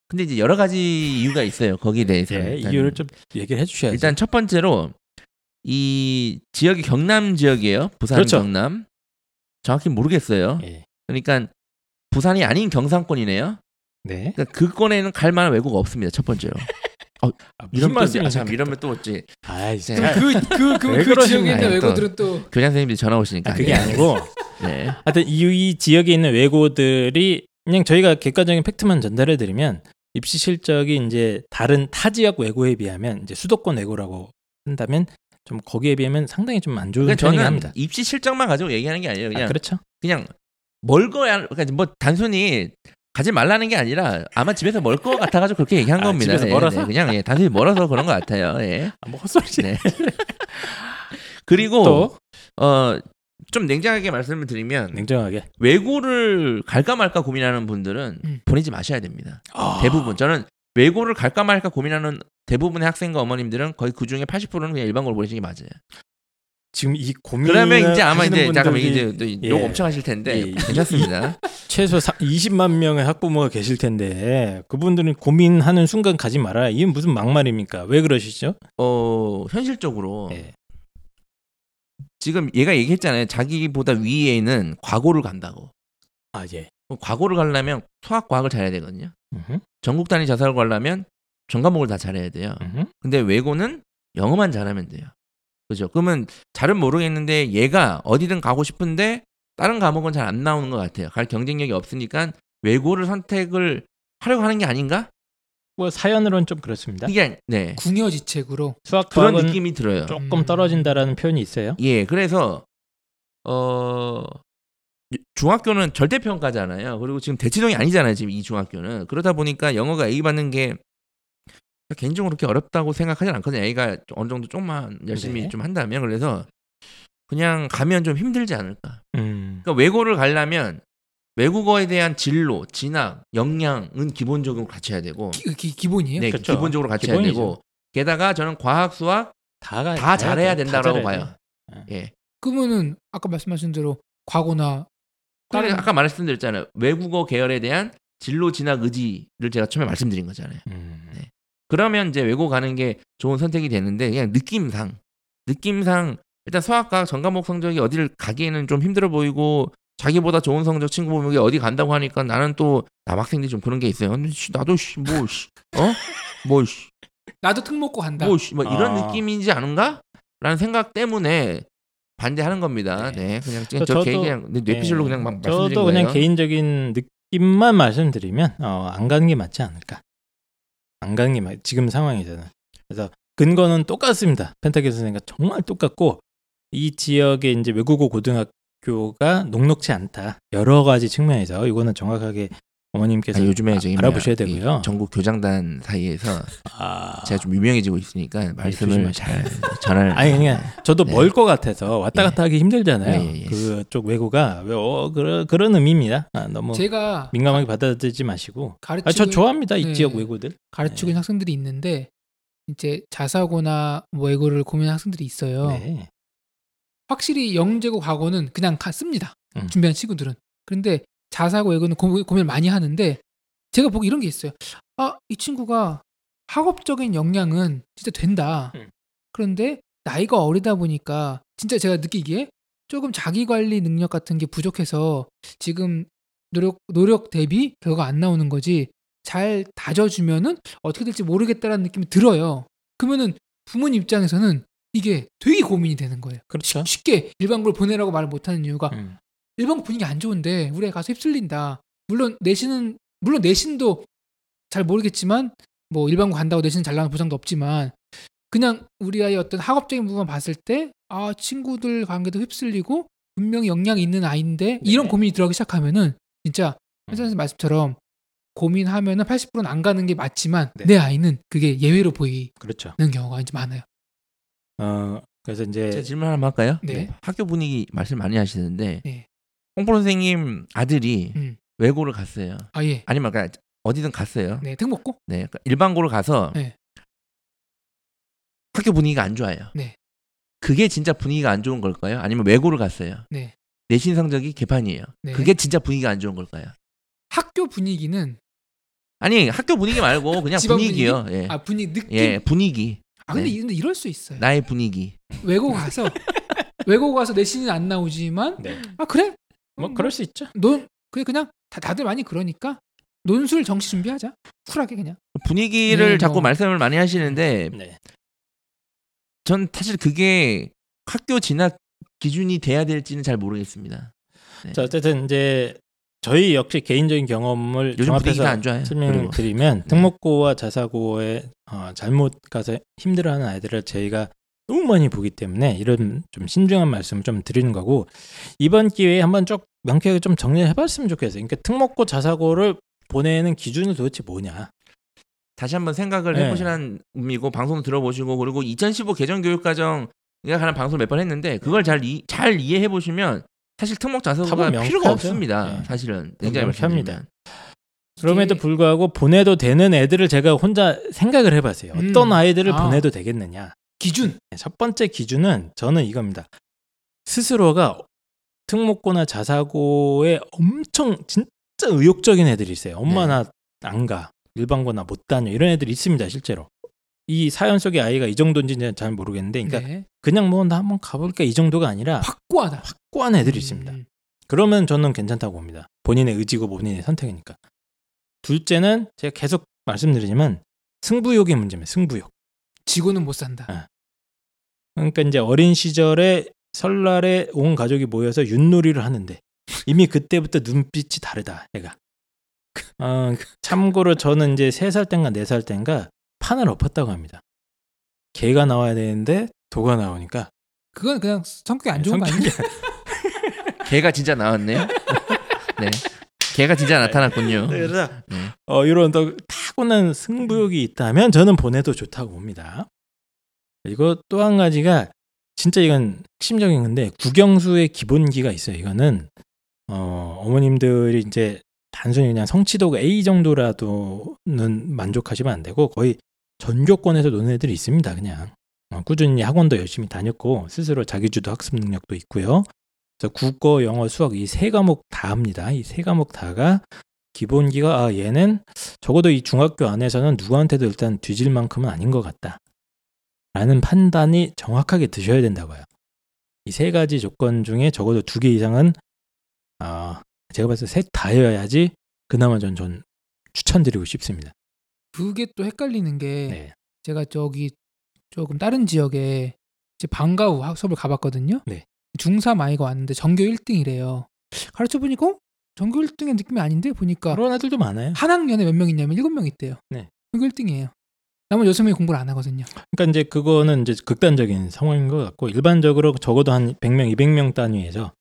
근데 이제 여러 가지 이유가 있어요. 거기에 대해서. 예, 일단, 이유를 좀 얘기를 해주셔야죠. 일단 첫 번째로 이 지역이 경남 지역이에요. 부산 그렇죠. 경남. 정확히 모르겠어요. 예. 그러니까 부산이 아닌 경상권이네요. 네. 그러니까 그 권에는 갈 만한 외국가 없습니다. 첫 번째로. 아, 이런 무슨 또 이제- 아, 말씀이세요? 참 이러면 또 어찌 아이, 네. 진짜. 그그 그, 왜 그, 그러시는 지역에 있는 거예요, 또. 외고들은 또 교장 선생님들이 전화 오시니까 아, 그게 예. 아니고 네. 하여튼 이, 이 지역에 있는 외고들이 그냥 저희가 객관적인 팩트만 전달해 드리면 입시 실적이 이제 다른 타 지역 외고에 비하면 이제 수도권 외고라고 한다면 좀 거기에 비하면 상당히 좀 안 좋은 그러니까 편이긴 합니다. 입시 실적만 가지고 얘기하는 게 아니에요. 그냥 아, 그렇죠. 그냥 멀 거야. 그러니까 뭐 단순히 가지 말라는 게 아니라 아마 집에서 멀거 같아가지고 그렇게 얘기한 아, 겁니다. 집에서 예, 멀어서? 네, 그냥 예, 단순히 멀어서 그런 것 같아요. 예. 아, 뭐 헛소리지. 네. 그리고 또 어. 좀 냉정하게 말씀을 드리면 냉정하게 외고를 갈까 말까 고민하는 분들은 음. 보내지 마셔야 됩니다. 아, 대부분 저는 외고를 갈까 말까 고민하는 대부분의 학생과 어머님들은 거의 그 중에 80%는 그냥 일반고를 보내시는 게 맞아요. 지금 이 고민 그러면 이제 아마 이제 잠깐만 이제 분들이 또욕 예. 엄청 하실 텐데 예, 예. 괜찮습니다. 최소 20만 명의 학부모가 계실 텐데 그분들은 고민하는 순간 가지 말아야 이게 무슨 막말입니까? 왜 그러시죠? 어 현실적으로 예. 지금 얘가 얘기했잖아요. 자기보다 위에는 과고를 간다고. 아 예. 과고를 가려면 수학 과학을 잘해야 되거든요. 음흠, 전국 단위 자사를 가려면 전 과목을 다 잘해야 돼요. 음흠. 근데 외고는 영어만 잘하면 돼요. 그죠? 그러면 잘은 모르겠는데 얘가 어디든 가고 싶은데 다른 과목은 잘 안 나오는 것 같아요. 갈 경쟁력이 없으니까 외고를 선택을 하려고 하는 게 아닌가? 뭐 사연으로는 좀 그렇습니다. 이게 네 궁여지책으로 수학 그런 느낌이 들어요. 조금 떨어진다라는 표현이 있어요. 예, 그래서 어 중학교는 절대 평가잖아요. 그리고 지금 대치동이 아니잖아요. 지금 이 중학교는 그러다 보니까 영어가 A 받는 게 개인적으로 그렇게 어렵다고 생각하진 않거든요. A가 어느 정도 조금만 열심히 네. 좀 한다면 그래서 그냥 가면 좀 힘들지 않을까. 음. 그러니까 외고를 가려면 외국어에 대한 진로, 진학, 역량은 기본적으로 갖춰야 되고, 기, 기, 기본이에요. 네, 그렇죠. 기본적으로 갖춰야 기본이죠. 되고, 게다가 저는 과학, 수학 다 가 다 잘해야 돼. 된다라고 다 봐요. 돼. 예. 그러면은 아까 말씀하신 대로 과거나 그러니까 다른- 아까 말씀드렸잖아요. 외국어 계열에 대한 진로, 진학 의지를 제가 처음에 말씀드린 거잖아요. 음. 네. 그러면 이제 외고 가는 게 좋은 선택이 되는데 그냥 느낌상, 느낌상 일단 수학과 전과목 성적이 어디를 가기에는 좀 힘들어 보이고 자기보다 좋은 성적 친구 보면 어디 간다고 하니까 나는 또 남학생들이 좀 그런 게 있어요. 근데 씨, 나도 씨, 뭐, 씨, 어? 뭐, 씨, 나도 특 먹고 간다. 뭐, 씨, 뭐 이런 아. 느낌이지 않은가? 라는 생각 때문에 반대하는 겁니다. 네. 네, 그냥 저- 저, 개인 그냥 뇌피셜로 네. 그냥 막 저도 거예요. 그냥 개인적인 느낌만 말씀드리면 어, 안 가는 게 맞지 않을까. 안 가는 게 맞. 지금 상황에서는. 그래서 근거는 똑같습니다. 펜타키 선생과 정말 똑같고 이 지역에 이제 외국어 고등학교가 녹록치 않다. 여러 가지 측면에서 이거는 정확하게 어머님께서 아니, 요즘에 저기 알아보셔야 되고요. 전국 교장단 사이에서 아, 제가 좀 유명해지고 있으니까 말씀을 잘 전할. 아니 그냥 저도 네. 멀것 같아서 왔다 예. 갔다 하기 힘들잖아요. 예, 예, 예. 그쪽 외고가 왜 어, 그런 그런 의미입니다. 아, 너무 제가 민감하게 받아들이지 마시고. 가르치고 아, 저 좋아합니다 이 네. 지역 외고들. 가르치고 네. 있는 학생들이 있는데 이제 자사고나 뭐 외고를 고민하는 학생들이 있어요. 네. 확실히 영재고 과거는 그냥 갔습니다. 음. 준비한 친구들은. 그런데 자사고 외고는 고, 고민을 많이 하는데 제가 보기 이런 게 있어요. 아, 이 친구가 학업적인 역량은 진짜 된다. 음. 그런데 나이가 어리다 보니까 진짜 제가 느끼기에 조금 자기 관리 능력 같은 게 부족해서 지금 노력 노력 대비 결과가 안 나오는 거지. 잘 다져주면은 어떻게 될지 모르겠다라는 느낌이 들어요. 그러면은 부모님 입장에서는 이게 되게 고민이 되는 거예요. 그렇죠. 쉽게 일반고를 보내라고 말을 못하는 이유가 음. 일반고 분위기 안 좋은데 우리 애 가서 휩쓸린다. 물론 내신은 물론 내신도 잘 모르겠지만 뭐 일반고 간다고 내신 잘 나오는 보장도 없지만 그냥 우리 아이 어떤 학업적인 부분 봤을 때 아 친구들 관계도 휩쓸리고 분명히 역량이 있는 아이인데 이런 네. 고민이 들어가기 시작하면은 진짜 음. 현 선생님 말씀처럼 고민하면은 80%는 안 가는 게 맞지만 네. 내 아이는 그게 예외로 보이는 그렇죠. 경우가 이제 많아요. 어 그래서 이제 질문 하나 할까요? 네. 학교 분위기 말씀 많이 하시는데 네. 홍보 선생님 아들이 음. 외고를 갔어요. 아 예. 아니면 그러니까 어디든 갔어요. 네. 특목고? 네, 그러니까 일반고를 가서 네. 학교 분위기가 안 좋아요. 네. 그게 진짜 분위기가 안 좋은 걸까요? 아니면 외고를 갔어요. 네. 내신 성적이 개판이에요. 네. 그게 진짜 분위기가 안 좋은 걸까요? 학교 분위기는 아니 학교 분위기 말고 그냥 분위기요. 예. 아 분위기 느낌 예, 분위기. 아 근데, 네. 근데 이럴 수 있어요. 나의 분위기. 외고 가서 외고 가서 내신이 안 나오지만 네. 아 그래? 뭐 그럴 수 있죠. 논 그게 그냥 다, 다들 많이 그러니까 논술 정시 준비하자. 쿨하게 그냥. 분위기를 네, 자꾸 뭐. 말씀을 많이 하시는데 네. 전 사실 그게 학교 진학 기준이 돼야 될지는 잘 모르겠습니다. 네. 자 어쨌든 이제 저희 역시 개인적인 경험을 종합해서 안 좋아요. 설명을 그리고. 드리면 네. 특목고와 자사고에 어, 잘못 가서 힘들어하는 아이들을 저희가 너무 많이 보기 때문에 이런 좀 신중한 말씀을 좀 드리는 거고 이번 기회에 한번 쭉 명쾌하게 좀 정리해봤으면 좋겠어요. 그러니까 특목고 자사고를 보내는 기준은 도대체 뭐냐? 다시 한번 생각을 네. 해보시라는 의미고 방송도 들어보시고 그리고 2015 개정 교육과정 에 관한 방송을 몇번 했는데 그걸 잘, 이, 잘 이해해 보시면 사실 특목 자사고가 필요가. 없습니다. 네. 사실은 냉정히 명쾌합니다. 그럼에도 이게- 불구하고 보내도 되는 애들을 제가 혼자 생각을 해봤어요. 음. 어떤 아이들을 아. 보내도 되겠느냐? 기준. 네, 첫 번째 기준은 저는 이겁니다. 스스로가 특목고나 자사고에 엄청 진짜 의욕적인 애들이 있어요. 엄마 네. 나안 가. 일반고나 못 다녀. 이런 애들이 있습니다, 실제로. 이 사연 속의 아이가 이 정도인지는 잘 모르겠는데, 그러니까 네. 그냥 뭐 나 한번 가볼까 이 정도가 아니라 확고하다. 확고한 애들이 있습니다. 음. 그러면 저는 괜찮다고 봅니다. 본인의 의지고 본인의 선택이니까. 둘째는 제가 계속 말씀드리지만 승부욕의 문제입니다. 승부욕. 지고는 못 산다. 아. 그러니까 이제 어린 시절에 설날에 온 가족이 모여서 윷놀이를 하는데 이미 그때부터 눈빛이 다르다. 얘가. 어, 참고로 저는 이제 세 살 땐가 네 살 땐가 판을 엎었다고 합니다. 개가 나와야 되는데 도가 나오니까 그건 그냥 성격이 안 좋은 거 성격이 아니야? 개가 진짜 나왔네요. 네, 개가 진짜 나타났군요. 네, 그래서 네. 어, 이런 또 타고난 승부욕이 있다면 저는 보내도 좋다고 봅니다. 그리고 또 한 가지가 진짜 이건 핵심적인 건데 국영수의 기본기가 있어요. 이거는 어, 어머님들이 이제 단순히 그냥 성취도가 A 정도라도는 만족하시면 안 되고 거의 전교권에서 노는 애들이 있습니다. 그냥 어, 꾸준히 학원도 열심히 다녔고 스스로 자기주도 학습 능력도 있고요. 그래서 국어, 영어, 수학 이 세 과목 다 합니다. 이 세 과목 다가 기본기가 아 얘는 적어도 이 중학교 안에서는 누구한테도 일단 뒤질 만큼은 아닌 것 같다. 라는 판단이 정확하게 드셔야 된다고요. 이 세 가지 조건 중에 적어도 두 개 이상은 아 제가 봤을 때 셋 다여야지 그나마 전, 전 추천드리고 싶습니다. 그게 또 헷갈리는 게 네. 제가 저기 조금 다른 지역에 이제 방과 후 학- 수업을 가봤거든요. 네. 중3 아이가 왔는데 전교 1등이래요. 가르쳐 보니까 어? 전교 1등의 느낌이 아닌데 보니까 그런 애들도 많아요. 한 학년에 몇 명 있냐면 7명 있대요. 네. 전교 1등이에요. 나머지 6명이 공부를 안 하거든요. 그러니까 이제 그거는 이제 극단적인 상황인 것 같고 일반적으로 적어도 한 100명, 200명 단위에서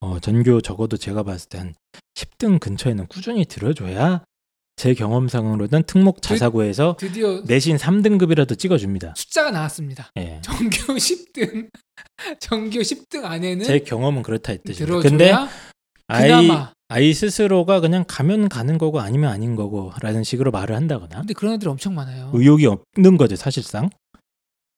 어, 전교 적어도 제가 봤을 때 한 10등 근처에는 꾸준히 들어줘야 제 경험상으로는 특목 자사고에서 드디어 내신 3등급이라도 찍어줍니다. 숫자가 나왔습니다. 예. 전교 10등 전교 10등 안에는 제 경험은 그렇다 했듯이. 들어줘야 근데 아이 그나마 아이 스스로가 그냥 가면 가는 거고 아니면 아닌 거고라는 식으로 말을 한다거나 근데 그런 애들 엄청 많아요. 의욕이 없는 거죠 사실상.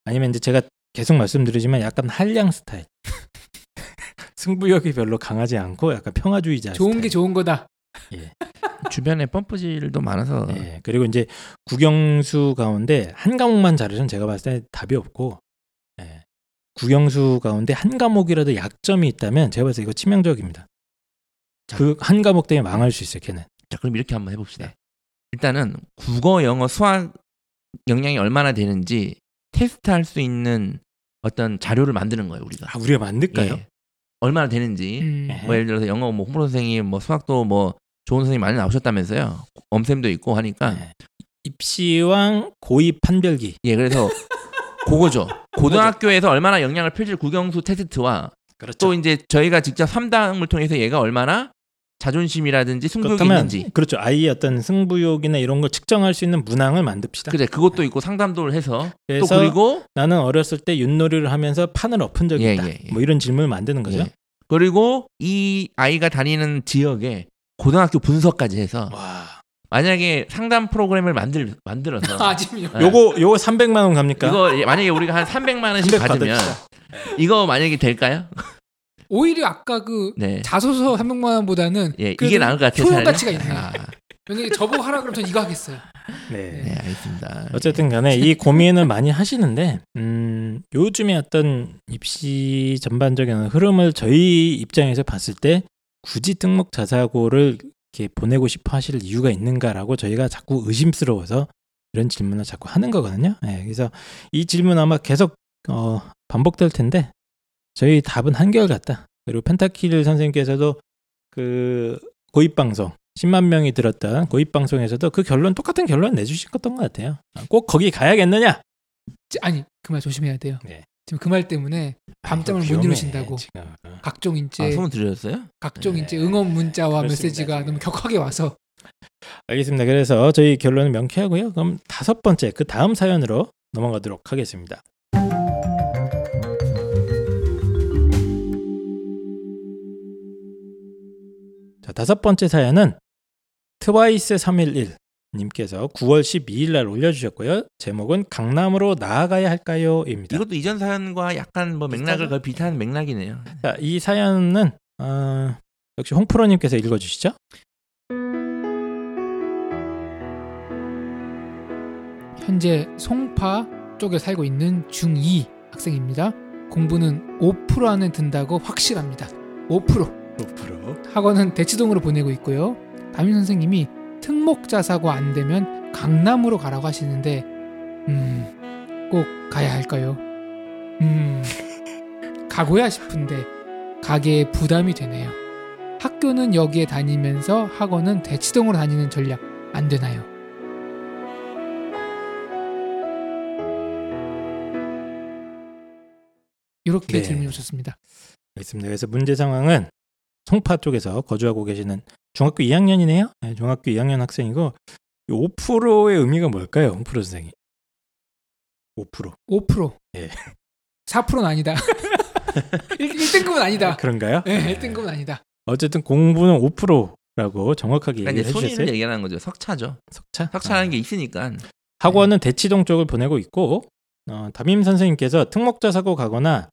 아니면 이제 제가 계속 말씀드리지만 약간 한량 스타일. 승부욕이 별로 강하지 않고 약간 평화주의자. 좋은 스타일. 게 좋은 거다. 주변에 펌프질도 많아서 예. 그리고 이제 국영수 가운데 한 과목만 잘하면 제가 봤을 때 답이 없고 예. 국영수 가운데 한 과목이라도 약점이 있다면 제가 봤을 때 이거 치명적입니다. 자. 그한 과목 때문에 망할 수 있어요, 걔는. 자 그럼 이렇게 한번 해봅시다. 일단은 국어, 영어, 수학 역량이 얼마나 되는지 테스트할 수 있는 어떤 자료를 만드는 거예요 우리가. 아, 우리가 만들까요? 예. 얼마나 되는지. 음. 예. 뭐 예를 들어서 영어 뭐 홍보 선생님, 뭐 수학도 뭐 좋은 선생님 많이 나오셨다면서요. 엄쌤도 있고 하니까 예. 입시왕 고입 판별기. 예 그래서 그거죠. 고등학교에서 얼마나 역량을 펼칠 국영수 테스트와 그렇죠. 또 이제 저희가 직접 3당을 통해서 얘가 얼마나 자존심이라든지 승부욕이 있는지 그렇죠. 아이의 어떤 승부욕이나 이런 걸 측정할 수 있는 문항을 만듭시다. 그래 그것도 있고 상담도를 해서 또 그래서 그리고 나는 어렸을 때 윷놀이를 하면서 판을 엎은 적이 예, 있다. 예, 예. 뭐 이런 질문을 만드는 거죠. 예. 그리고 이 아이가 다니는 지역에 고등학교 분석까지 해서 와. 만약에 상담 프로그램을 만들 만들어서 아. 네. 요거 요거 300만 원 갑니까? 이거 예, 만약에 우리가 한 300만 원씩 300 받으면 받읍시다. 이거 만약에 될까요? 오히려 아까 그 네. 자소서 300만 원보다는 예, 이게 나을 것 같아요. 효용. 가치가 있네. 아, 만약에 저보고 하라 그러면 전 이거 하겠어요. 네. 네, 알겠습니다. 어쨌든 간에 이 고민을 많이 하시는데 음, 요즘에 어떤 입시 전반적인 흐름을 저희 입장에서 봤을 때 굳이 특목 자사고를 이렇게 보내고 싶어 하실 이유가 있는가라고 저희가 자꾸 의심스러워서 이런 질문을 자꾸 하는 거거든요. 예, 그래서 이 질문 아마 계속 어, 반복될 텐데 저희 답은 한결같다. 그리고 펜타킬 선생님께서도 그 고입 방송 10만 명이 들었던 고입 방송에서도 그 결론 똑같은 결론 내주셨던 것 같아요. 아, 꼭 거기 가야겠느냐? 지- 아니 그 말 조심해야 돼요. 네. 지금 그 말 때문에 밤잠을 아, 못 이루신다고. 지금. 각종 이제 아, 소문 들으셨어요? 각종 네. 이제 응원 문자와 그렇습니다, 메시지가 지금. 너무 격하게 와서 알겠습니다. 그래서 저희 결론은 명쾌하고요. 그럼 다섯 번째 그 다음 사연으로 넘어가도록 하겠습니다. 자, 다섯 번째 사연은 트와이스 311 님께서 9월 12일 날 올려주셨고요. 제목은 강남으로 나아가야 할까요?입니다. 이것도 이전 사연과 약간 뭐 맥락을? 거의 비슷한 맥락이네요. 자, 이 사연은 어, 역시 홍프로님께서 읽어주시죠. 현재 송파 쪽에 살고 있는 중2 학생입니다. 공부는 5% 안에 든다고 확실합니다. 5%. 5%. 학원은 대치동으로 보내고 있고요. 담임 선생님이 특목자 사고 안 되면 강남으로 가라고 하시는데 음, 꼭 가야 할까요? 음, 가고야 싶은데 가게에 부담이 되네요. 학교는 여기에 다니면서 학원은 대치동으로 다니는 전략 안 되나요? 이렇게 네. 질문이 오셨습니다. 알겠습니다. 그래서 문제 상황은 송파 쪽에서 거주하고 계시는 중학교 2학년이네요. 네, 중학교 2학년 학생이고 이 5%의 의미가 뭘까요, 홍프로 선생님? 5%. 5%. 예. 4%는 아니다. 1, 1등급은 아니다. 그런가요? 네, 1등급은 아니다. 어쨌든 공부는 5%라고 정확하게 그러니까 얘기를 이제 손위를 해주셨어요. 얘기하는 거죠. 석차죠. 석차? 석차라는 아. 게 있으니까. 학원은 대치동 쪽을 보내고 있고 어, 담임 선생님께서 특목자 사고 가거나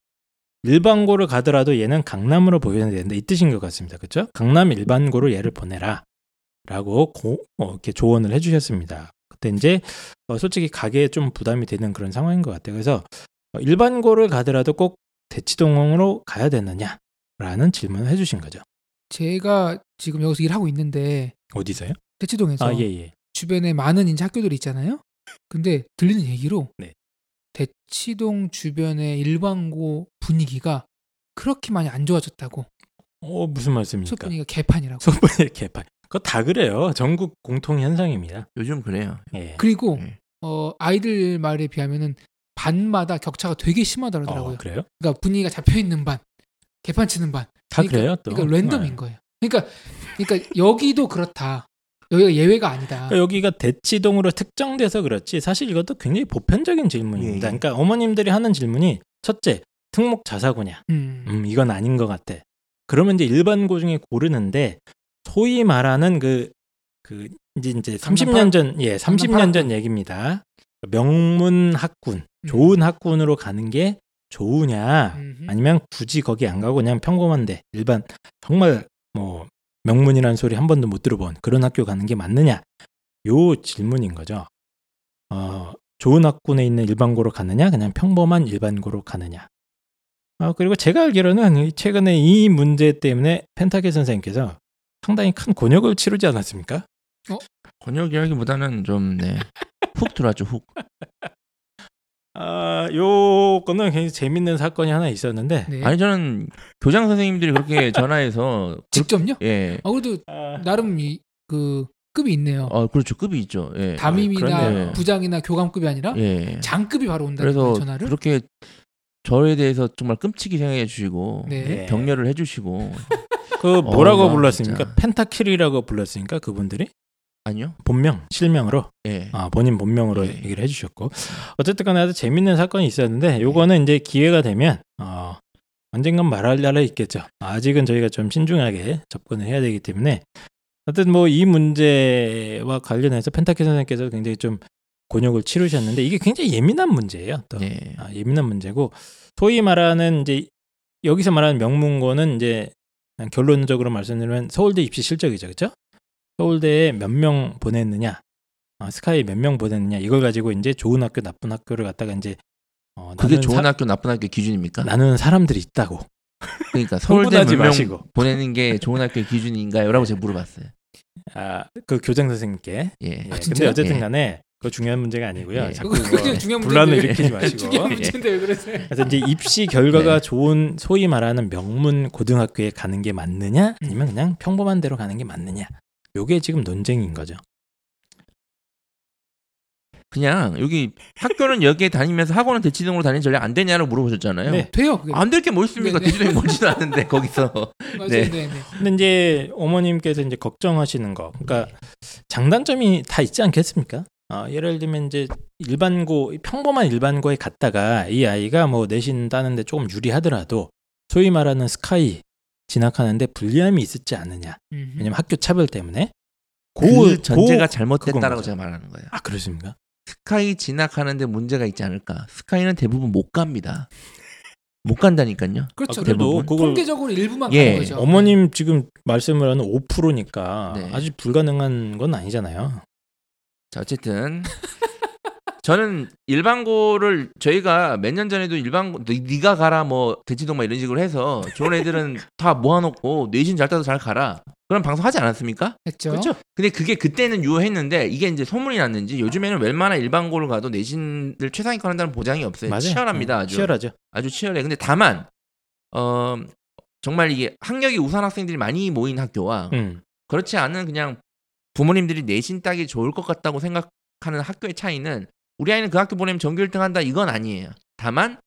일반고를 가더라도 얘는 강남으로 보여야 된다 이 뜻인 것 같습니다. 그렇죠? 강남 일반고로 얘를 보내라라고 고, 어, 이렇게 조언을 해주셨습니다. 그때 이제 어, 솔직히 가게에 좀 부담이 되는 그런 상황인 것 같아요. 그래서 어, 일반고를 가더라도 꼭 대치동으로 가야 되느냐라는 질문을 해주신 거죠. 제가 지금 여기서 일하고 있는데 어디서요? 대치동에서 아 예 예. 주변에 많은 이제 학교들이 있잖아요. 근데 들리는 얘기로 네. 대치동 주변의 일반고 분위기가 그렇게 많이 안 좋아졌다고. 어 무슨 말씀입니까? 수업 분위기가 개판이라고. 속분의 개판. 그거 다 그래요. 전국 공통 현상입니다. 요즘 그래요. 예. 그리고 네. 어, 아이들 말에 비하면은 반마다 격차가 되게 심하더라고요. 어, 그래요? 그러니까 분위기가 잡혀 있는 반, 개판 치는 반, 다 그러니까, 그래요 또. 그러니까 랜덤인 네. 거예요. 그러니까 그러니까 여기도 그렇다. 여기가 예외가 아니다. 그러니까 여기가 대치동으로 특정돼서 그렇지 사실 이것도 굉장히 보편적인 질문입니다. 예, 예. 그러니까 어머님들이 하는 질문이 첫째 특목 자사고냐, 음. 음 이건 아닌 것 같아. 그러면 이제 일반고 중에 고르는데 소위 말하는 그그 이제 이제 30년 전 예 30년 전 얘기입니다. 명문 학군, 음. 좋은 학군으로 가는 게 좋으냐. 아니면 굳이 거기 안 가고 그냥 평범한데 일반 정말 뭐 명문이라는 소리 한 번도 못 들어본 그런 학교 가는 게 맞느냐 요 질문인 거죠. 어, 좋은 학군에 있는 일반고로 가느냐 그냥 평범한 일반고로 가느냐. 어, 그리고 제가 알기로는 이- 최근에 이 문제 때문에 펜타케 선생님께서 상당히 큰 곤욕을 치르지 않았습니까? 권역이라기보다는 좀 네. 훅 들어왔죠 훅. 아, 요거는 굉장히 재밌는 사건이 하나 있었는데 네. 아니 저는 교장 선생님들이 그렇게 전화해서 그- 직접요? 예. 아 그래도 아, 나름 이, 그 급이 있네요. 어 그렇죠 급이 있죠. 예. 담임이나 그러네요. 부장이나 교감급이 아니라 예. 장급이 바로 온다는 그래서 전화를. 그렇게 저에 대해서 정말 끔찍이 생각해 주시고 네. 네. 격려를 해 주시고 그 뭐라고 어, 불렀습니까? 진짜. 펜타킬이라고 불렀으니까 그분들이 아니요. 본명 실명으로 예. 아, 본인 본명으로 예. 얘기를 해 주셨고 어쨌든 간에 아주 재밌는 사건이 있었는데 요거는 이제 기회가 되면 어, 언젠간 말할 날이 있겠죠. 아직은 저희가 좀 신중하게 접근을 해야 되기 때문에 어쨌든 뭐이 문제와 관련해서 펜타키 선생님께서 굉장히 좀 곤욕을 치르셨는데 이게 굉장히 예민한 문제예요. 또 네. 아, 예민한 문제고 소위 말하는 이제 여기서 말하는 명문고는 이제 결론적으로 말씀드리면 서울대 입시 실적이죠, 그렇죠? 서울대에 몇 명 보냈느냐, 아, 스카이 몇 명 보냈느냐 이걸 가지고 이제 좋은 학교, 나쁜 학교를 갖다가 이제 어, 그게 좋은 사- 학교 나쁜 학교 기준입니까? 나누는 사람들이 있다고. 그러니까 서울대 몇명. 보내는 게 좋은 학교의 기준인가요?라고 제가 물어봤어요. 아, 그 교장 선생님께. 예. 예, 근데 진짜요? 어쨌든 예. 간에 그 중요한 문제가 아니고요. 예. 자꾸 그거 뭐 분란을. 일으키지 마시고. 중요한 예. 문제인데 왜 그러세요? 그래서 이제 입시 결과가 네. 좋은 소위 말하는 명문 고등학교에 가는 게 맞느냐 아니면 그냥 평범한 데로 가는 게 맞느냐 요게 지금 논쟁인 거죠. 그냥 여기 학교는 여기에 다니면서 학원은 대치동으로 다니는 전략 안 되냐고 물어보셨잖아요. 네. 돼요. 안 될 게 뭐 있습니까? 네, 네. 대치동이 멀지도 않은데 거기서. 맞아요. 네. 네. 네. 근데 이제 어머님께서 이제 걱정하시는 거, 그러니까 장단점이 다 있지 않겠습니까? 어, 예를 들면 이제 일반고 평범한 일반고에 갔다가 이 아이가 뭐 내신 따는데 조금 유리하더라도 소위 말하는 스카이 진학하는데 불리함이 있었지 않느냐? 음흠. 왜냐면 학교 차별 때문에 그 전제가 그건 잘못됐다라고. 제가 말하는 거예요. 아 그렇습니까? 스카이 진학하는데 문제가 있지 않을까? 스카이는 대부분 못 갑니다. 못 간다니까요. 그렇죠. 아, 그래도 대부분. 그걸 통계적으로 일부만 예. 가는 거죠. 어머님 지금 말씀을 하는 5%니까 네. 아주 불가능한 건 아니잖아요. 자 어쨌든 저는 일반고를 저희가 몇 년 전에도 일반고 네- 네가 가라 뭐 대치동 막 이런 식으로 해서 좋은 애들은 다 모아놓고 내신 잘 따서 잘 가라 그런 방송 하지 않았습니까? 했죠. 그렇죠. 근데 그게 그때는 유효했는데 이게 이제 소문이 났는지 요즘에는 웬만한 일반고를 가도 내신을 최상위권 한다는 보장이 없어요. 맞아요. 치열합니다. 어, 아주 치열하죠. 아주 치열해. 근데 다만 어 정말 이게 학력이 우수한 학생들이 많이 모인 학교와 음. 그렇지 않은 그냥 부모님들이 내신 따기 좋을 것 같다고 생각하는 학교의 차이는 우리 아이는 그 학교 보내면 전교 1등 한다 이건 아니에요. 다만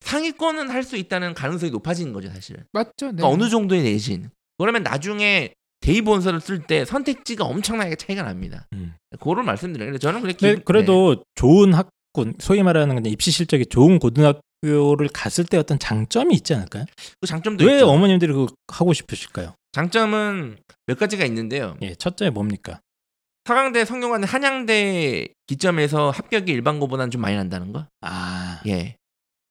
상위권은 할 수 있다는 가능성이 높아지는 거죠, 사실. 맞죠. 네. 그러니까 어느 정도의 내신. 그러면 나중에 대입 원서를 쓸 때 선택지가 엄청나게 차이가 납니다. 음. 그거를 말씀드려요. 저는 그렇게 근데 기- 그래도 좋은 학군, 소위 말하는 그냥 입시 실적이 좋은 고등학교를 갔을 때 어떤 장점이 있지 않을까요? 네. 그 장점도 왜 있죠. 어머님들이 그거 하고 싶으실까요? 장점은 몇 가지가 있는데요. 예, 첫째 뭡니까? 사강대, 성균관대, 한양대 기점에서 합격이 일반고보다는 좀 많이 난다는 거. 아, 예.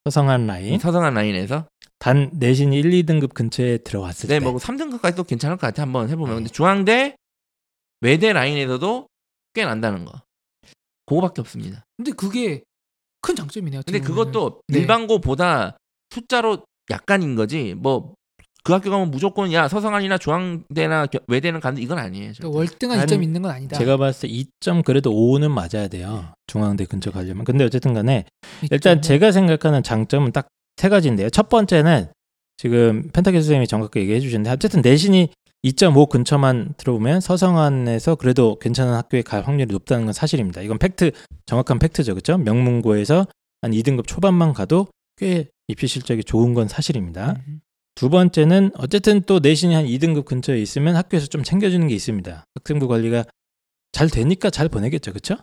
서성한 라인. 서성한 라인에서. 단 내신이 1, 2등급 근처에 들어왔을 네, 때. 뭐 3등급까지도 괜찮을 것 같아. 한번 해보면. 어. 근데 중앙대, 외대 라인에서도 꽤 난다는 거. 그거밖에 없습니다. 근데 그게 큰 장점이네요. 근데. 그것도 네. 일반고보다 숫자로 약간인 거지. 뭐 그 학교 가면 무조건 야 서성한이나 중앙대나 겨- 외대는 가는 이건 아니에요. 그러니까 월등한 한- 이점이 있는 건 아니다. 제가 봤을 때 2점 그래도 5는 맞아야 돼요. 중앙대 근처 가려면. 근데 어쨌든 간에 일단. 제가 생각하는 장점은 딱 세 가지인데요. 첫 번째는 지금 펜타키 선생님이 정확하게 얘기해 주셨는데 어쨌든 내신이 2.5 근처만 들어오면 서성안에서 그래도 괜찮은 학교에 갈 확률이 높다는 건 사실입니다. 이건 팩트 정확한 팩트죠. 그렇죠? 명문고에서 한 2등급 초반만 가도 꽤 입시 실적이 좋은 건 사실입니다. 음. 두 번째는 어쨌든 또 내신이 한 2등급 근처에 있으면 학교에서 좀 챙겨주는 게 있습니다. 학생부 관리가 잘 되니까 잘 보내겠죠, 그렇죠?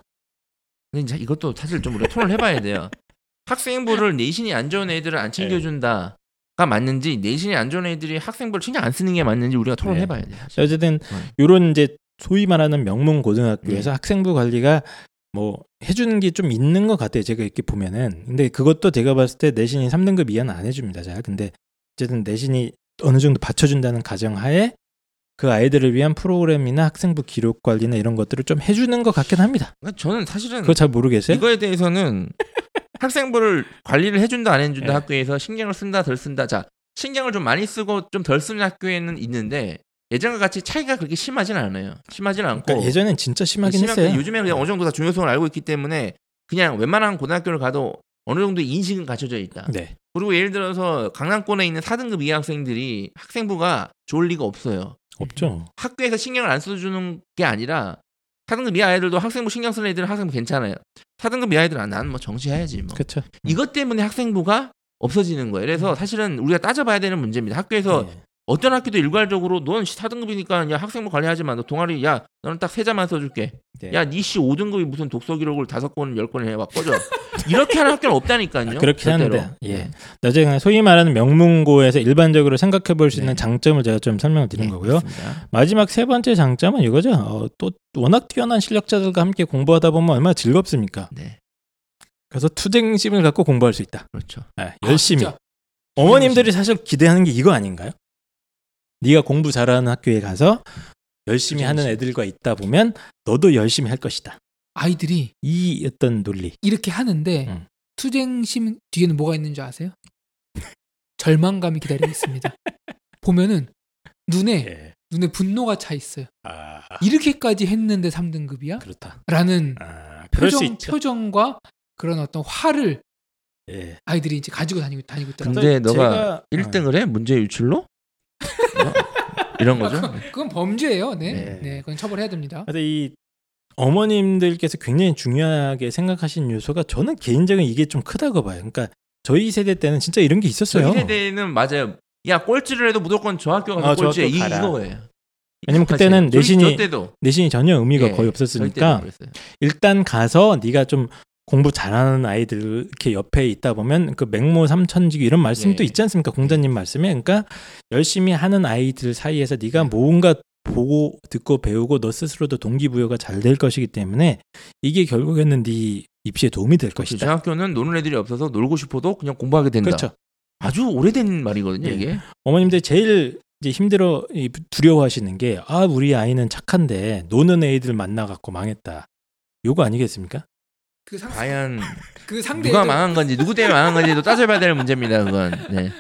근데 이것도 사실 좀 우리가 토론을 해봐야 돼요. 학생부를 내신이 안 좋은 애들을 안 챙겨준다가 맞는지 내신이 안 좋은 애들이 학생부를 신경 안 쓰는 게 맞는지 우리가 토론을 네. 해봐야 돼요. 사실. 어쨌든 네. 요런 이제 소위 말하는 명문 고등학교에서 네. 학생부 관리가 뭐 해주는 게 좀 있는 것 같아요. 제가 이렇게 보면은. 근데 그것도 제가 봤을 때 내신이 3등급 이하는 안 해줍니다. 잘. 근데 어쨌든 내신이 어느 정도 받쳐준다는 가정하에 그 아이들을 위한 프로그램이나 학생부 기록 관리나 이런 것들을 좀 해주는 것 같긴 합니다. 저는 사실은 그거 잘 모르겠어요. 이거에 대해서는 학생부를 관리를 해준다 안 해준다 네. 학교에서 신경을 쓴다 덜 쓴다 자 신경을 좀 많이 쓰고 좀 덜 쓰는 학교에는 있는데 예전과 같이 차이가 그렇게 심하진 않아요 심하진 않고 그러니까 예전엔 진짜 심하긴 심하게 했어요. 요즘에 그냥 어느 정도 다 중요성을 알고 있기 때문에 그냥 웬만한 고등학교를 가도 어느 정도 인식은 갖춰져 있다 네. 그리고 예를 들어서 강남권에 있는 4등급 이하 학생들이 학생부가 좋을 리가 없어요 없죠. 학교에서 신경을 안 써주는 게 아니라 4등급 이하 아이들도 학생부 신경 쓰는 애들은 학생부 괜찮아요 4등급 이하 아이들은 아, 나는 뭐 정시해야지 뭐 그렇죠. 이것 때문에 학생부가 없어지는 거예요. 그래서 사실은 우리가 따져봐야 되는 문제입니다. 학교에서 네. 어떤 학교도 일괄적으로 넌 4등급이니까 야 학생부 관리하지 마. 너 동아리 야 너는 딱 세 자만 써줄게. 네. 야 니씨 5등급이 무슨 독서 기록을 다섯 권, 열 권을 해와 꺼져. 이렇게 하는 학교는 없다니까요. 아, 그렇긴 절대로. 한데, 예. 나중에 그냥 소위 말하는 명문고에서 일반적으로 생각해 볼 수 있는 네. 장점을 제가 좀 설명을 드린 네, 거고요. 그렇습니다. 마지막 세 번째 장점은 이거죠. 어, 또 워낙 뛰어난 실력자들과 함께 공부하다 보면 얼마나 즐겁습니까? 네, 그래서 투쟁심을 갖고 공부할 수 있다. 그렇죠. 예, 열심히. 아. 어머님들이 사실 기대하는 게 이거 아닌가요? 네가 공부 잘하는 학교에 가서 열심히 하는 투쟁심. 애들과 있다 보면 너도 열심히 할 것이다. 아이들이 이 어떤 논리. 이렇게 하는데 음. 투쟁심 뒤에는 뭐가 있는 줄 아세요? 절망감이 기다리고 있습니다. 보면은 눈에 예. 눈에 분노가 차 있어요. 아, 이렇게까지 했는데 3등급이야? 그렇다. 라는 아, 표정. 표정과 그런 어떤 화를 예. 아이들이 이제 가지고 다니고 다니고 있더라고요. 근데 제가- 너가 어. 1등을 해? 문제 유출로? 뭐? 이런 거죠. 그건, 그건 범죄예요. 네. 네. 네. 그건 처벌해야 됩니다. 근데 이 어머님들께서 굉장히 중요하게 생각하신 요소가 저는 개인적으로 이게 좀 크다고 봐요. 그러니까 저희 세대 때는 진짜 이런 게 있었어요. 저희 세대는 맞아요. 야 꼴찌를 해도 무조건 저 학교 가서 아. 학교 이. 이거예요. 왜냐면 그때는 내신이 내신이 전혀 의미가 예, 거의 없었으니까. 일단 가서 네가 좀 공부 잘하는 아이들 이렇게 옆에 있다 보면 그 맹모 삼천지기 이런 말씀도 예. 있지 않습니까? 공자님 말씀에 그러니까 열심히 하는 아이들 사이에서 네가 뭔가 보고 듣고 배우고 너 스스로도 동기부여가 잘 될 것이기 때문에 이게 결국에는 네 입시에 도움이 될저 것이다. 학교는 노는 애들이 없어서 놀고 싶어도 그냥 공부하게 된다. 그렇죠. 아주 오래된 말이거든요, 예. 이게. 어머님들 제일 이제 힘들어 이, 두려워하시는 게 아 우리 아이는 착한데 노는 애들 만나 갖고 망했다. 요거 아니겠습니까? 그, 상, 과연 그 상대 누가 망한 건지 누구 때문에 망한 건지도 따져봐야 될 문제입니다, 그건. 네.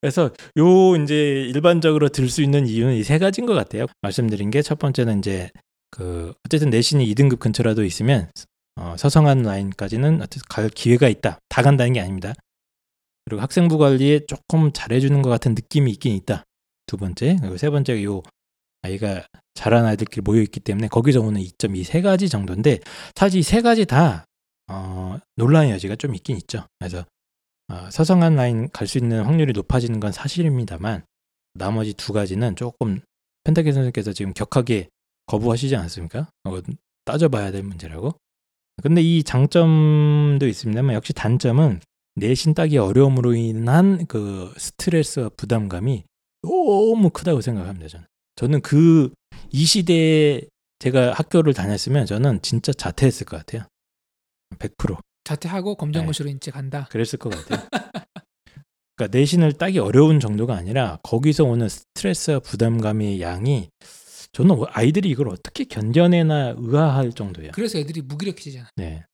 그래서 요 이제 일반적으로 들 수 있는 이유는 이 세 가지인 것 같아요. 말씀드린 게 첫 번째는 이제 그 어쨌든 내신이 2등급 근처라도 있으면 어, 서성한 라인까지는 어쨌든 갈 기회가 있다. 다 간다는 게 아닙니다. 그리고 학생부 관리에 조금 잘해주는 것 같은 느낌이 있긴 있다. 두 번째 그리고 세 번째 요 아이가 잘하는 아이들끼리 모여 있기 때문에 거기서 오는 이점 이 세 가지 정도인데 사실 이 세 가지 다 어, 논란의 여지가 좀 있긴 있죠. 그래서 어, 서성한 라인 갈 수 있는 확률이 높아지는 건 사실입니다만 나머지 두 가지는 조금 펜타키 선생님께서 지금 격하게 거부하시지 않습니까? 어, 따져봐야 될 문제라고. 근데 이 장점도 있습니다만 역시 단점은 내신 따기 어려움으로 인한 그 스트레스와 부담감이 너무 크다고 생각합니다. 저는 저는 그 이 시대에 제가 학교를 다녔으면 저는 진짜 자퇴했을 것 같아요. 100%. 자퇴하고 검정고시로 이제 간다. 그랬을 것 같아요. 그러니까 내신을 따기 어려운 정도가 아니라 거기서 오는 스트레스와 부담감의 양이 저는 아이들이 이걸 어떻게 견뎌내나 의아할 정도예요. 그래서 애들이 무기력해지잖아. 네.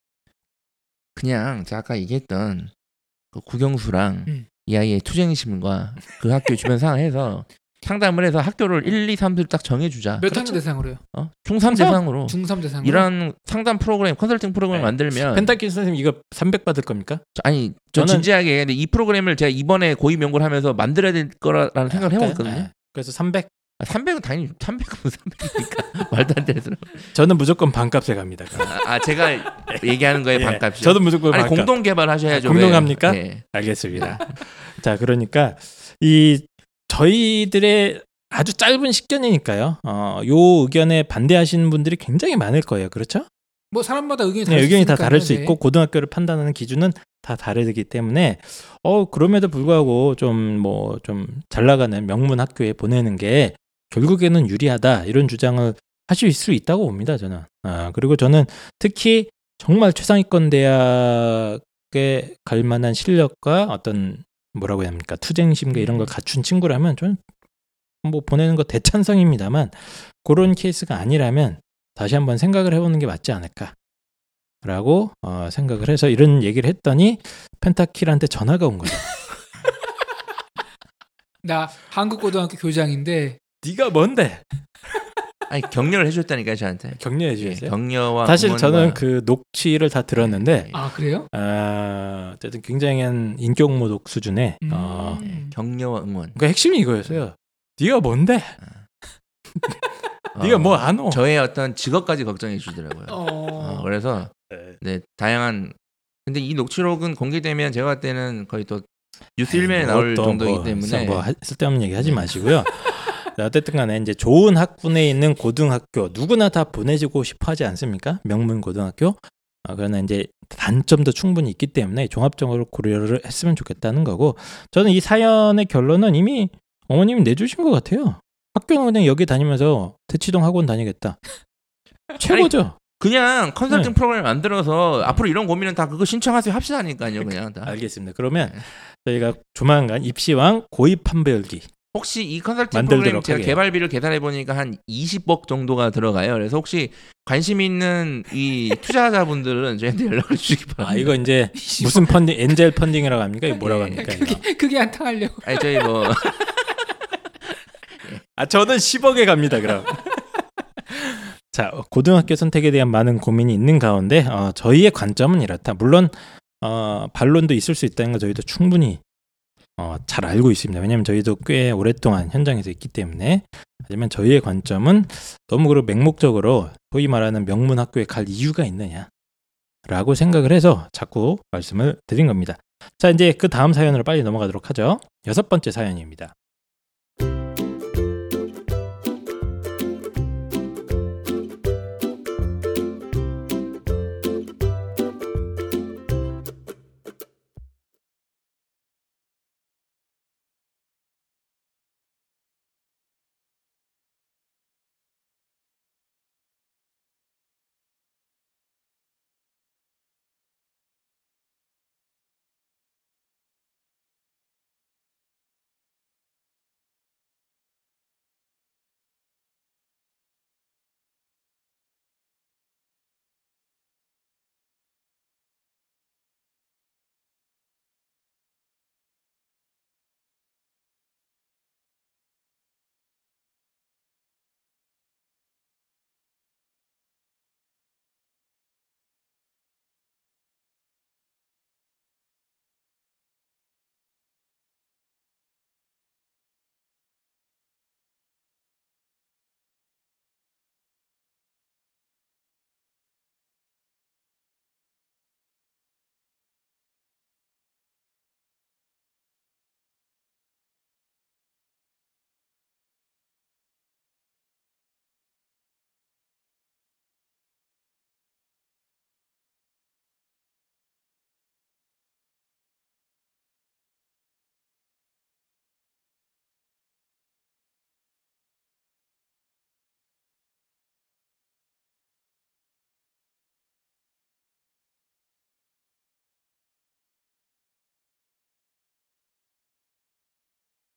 그냥 제가 아까 얘기했던 그 구경수랑 음. 이 아이의 투쟁심과 그 학교 주변 상황에서 상담을 해서 학교를 1, 2, 3를 딱 정해주자. 몇 학년 대상으로요? 어? 중3 대상으로. 중3 대상으로. 이런 상담 프로그램, 컨설팅 프로그램을 네. 만들면 펜타키 선생님 이거 300 받을 겁니까? 저- 아니 저 저는- 진지하게 근데 이 프로그램을 제가 이번에 고위 명고를 하면서 만들어야 될 거라는 생각을 해보고 있거든요. 네. 그래서 300 아, 300은 당연히 300은 300이니까 말도 안 되는 소리. 저는 무조건 반값에 갑니다. 아, 아, 제가 얘기하는 거에 예, 반값이요. 저도 무조건 아니 반값. 공동 개발하셔야죠. 아, 공동 합니까? 네. 알겠습니다. 자, 그러니까 이 저희들의 아주 짧은 식견이니까요. 어, 요 의견에 반대하시는 분들이 굉장히 많을 거예요. 그렇죠? 뭐 사람마다 의견이 네, 의견이 다수 다를 수 있으니까요. 있고 고등학교를 판단하는 기준은 다 다르기 때문에 어 그럼에도 불구하고 좀 뭐 좀 잘 나가는 명문 학교에 보내는 게 결국에는 유리하다 이런 주장을 하실 수 있다고 봅니다 저는. 아 그리고 저는 특히 정말 최상위권 대학에 갈 만한 실력과 어떤 뭐라고 해야 합니까 투쟁심과 이런 걸 갖춘 친구라면 저는 뭐 보내는 거 대찬성입니다만 그런 케이스가 아니라면 다시 한번 생각을 해보는 게 맞지 않을까라고 어, 생각을 해서 이런 얘기를 했더니 펜타킬한테 전화가 온 거죠. 나 한국 고등학교 교장인데 네가 뭔데? 아니 격려를 해줬다니까요 저한테. 격려해 예, 주셨어요. 격려와 사실 저는 그 녹취를 다 들었는데 예, 아 그래요? 아, 어쨌든 굉장한 인격 모독 수준의 음. 어, 예, 격려와 응원. 그러니까 핵심이 이거였어요. 네가 뭔데? 네가 어, 뭐 아노? 저의 어떤 직업까지 걱정해 주더라고요. 어. 어, 그래서 네. 네 다양한 근데 이 녹취록은 공개되면 제가 봤을 때는 거의 또 뉴스 1면에 뭐 나올 또 정도이기 뭐 때문에 뭐 하- 쓸데없는 얘기 하지 마시고요. 자, 어쨌든 간에 이제 좋은 학군에 있는 고등학교 누구나 다 보내지고 싶어 하지 않습니까? 명문 고등학교. 아, 그러나 이제 단점도 충분히 있기 때문에 종합적으로 고려를 했으면 좋겠다는 거고 저는 이 사연의 결론은 이미 어머님이 내주신 것 같아요. 학교는 그냥 여기 다니면서 대치동 학원 다니겠다. 최고죠. 그냥 컨설팅 네. 프로그램 만들어서 앞으로 이런 고민은 다 그거 신청하세요 합시다니까요 그냥 다. 알겠습니다. 그러면 네. 저희가 조만간 입시왕 고입 판별기 혹시 이 컨설팅 프로그램 제가 하게요. 개발비를 계산해 보니까 한 20억 정도가 들어가요. 그래서 혹시 관심 있는 이 투자자분들은 저희한테 연락을 주시기 바랍니다. 아 이거 이제 무슨 펀딩 엔젤 펀딩이라고 합니까? 이거 뭐라고 합니까? 이거? 그게 한탕하려고. 아니 저희 뭐 아 저는 10억에 갑니다. 그럼. 자 고등학교 선택에 대한 많은 고민이 있는 가운데 어, 저희의 관점은 이렇다. 물론 어, 반론도 있을 수 있다는 거 저희도 충분히 어, 잘 알고 있습니다. 왜냐하면 저희도 꽤 오랫동안 현장에서 있기 때문에 하지만 저희의 관점은 너무 그렇고 맹목적으로 소위 말하는 명문 학교에 갈 이유가 있느냐라고 생각을 해서 자꾸 말씀을 드린 겁니다. 자 이제 그 다음 사연으로 빨리 넘어가도록 하죠. 여섯 번째 사연입니다.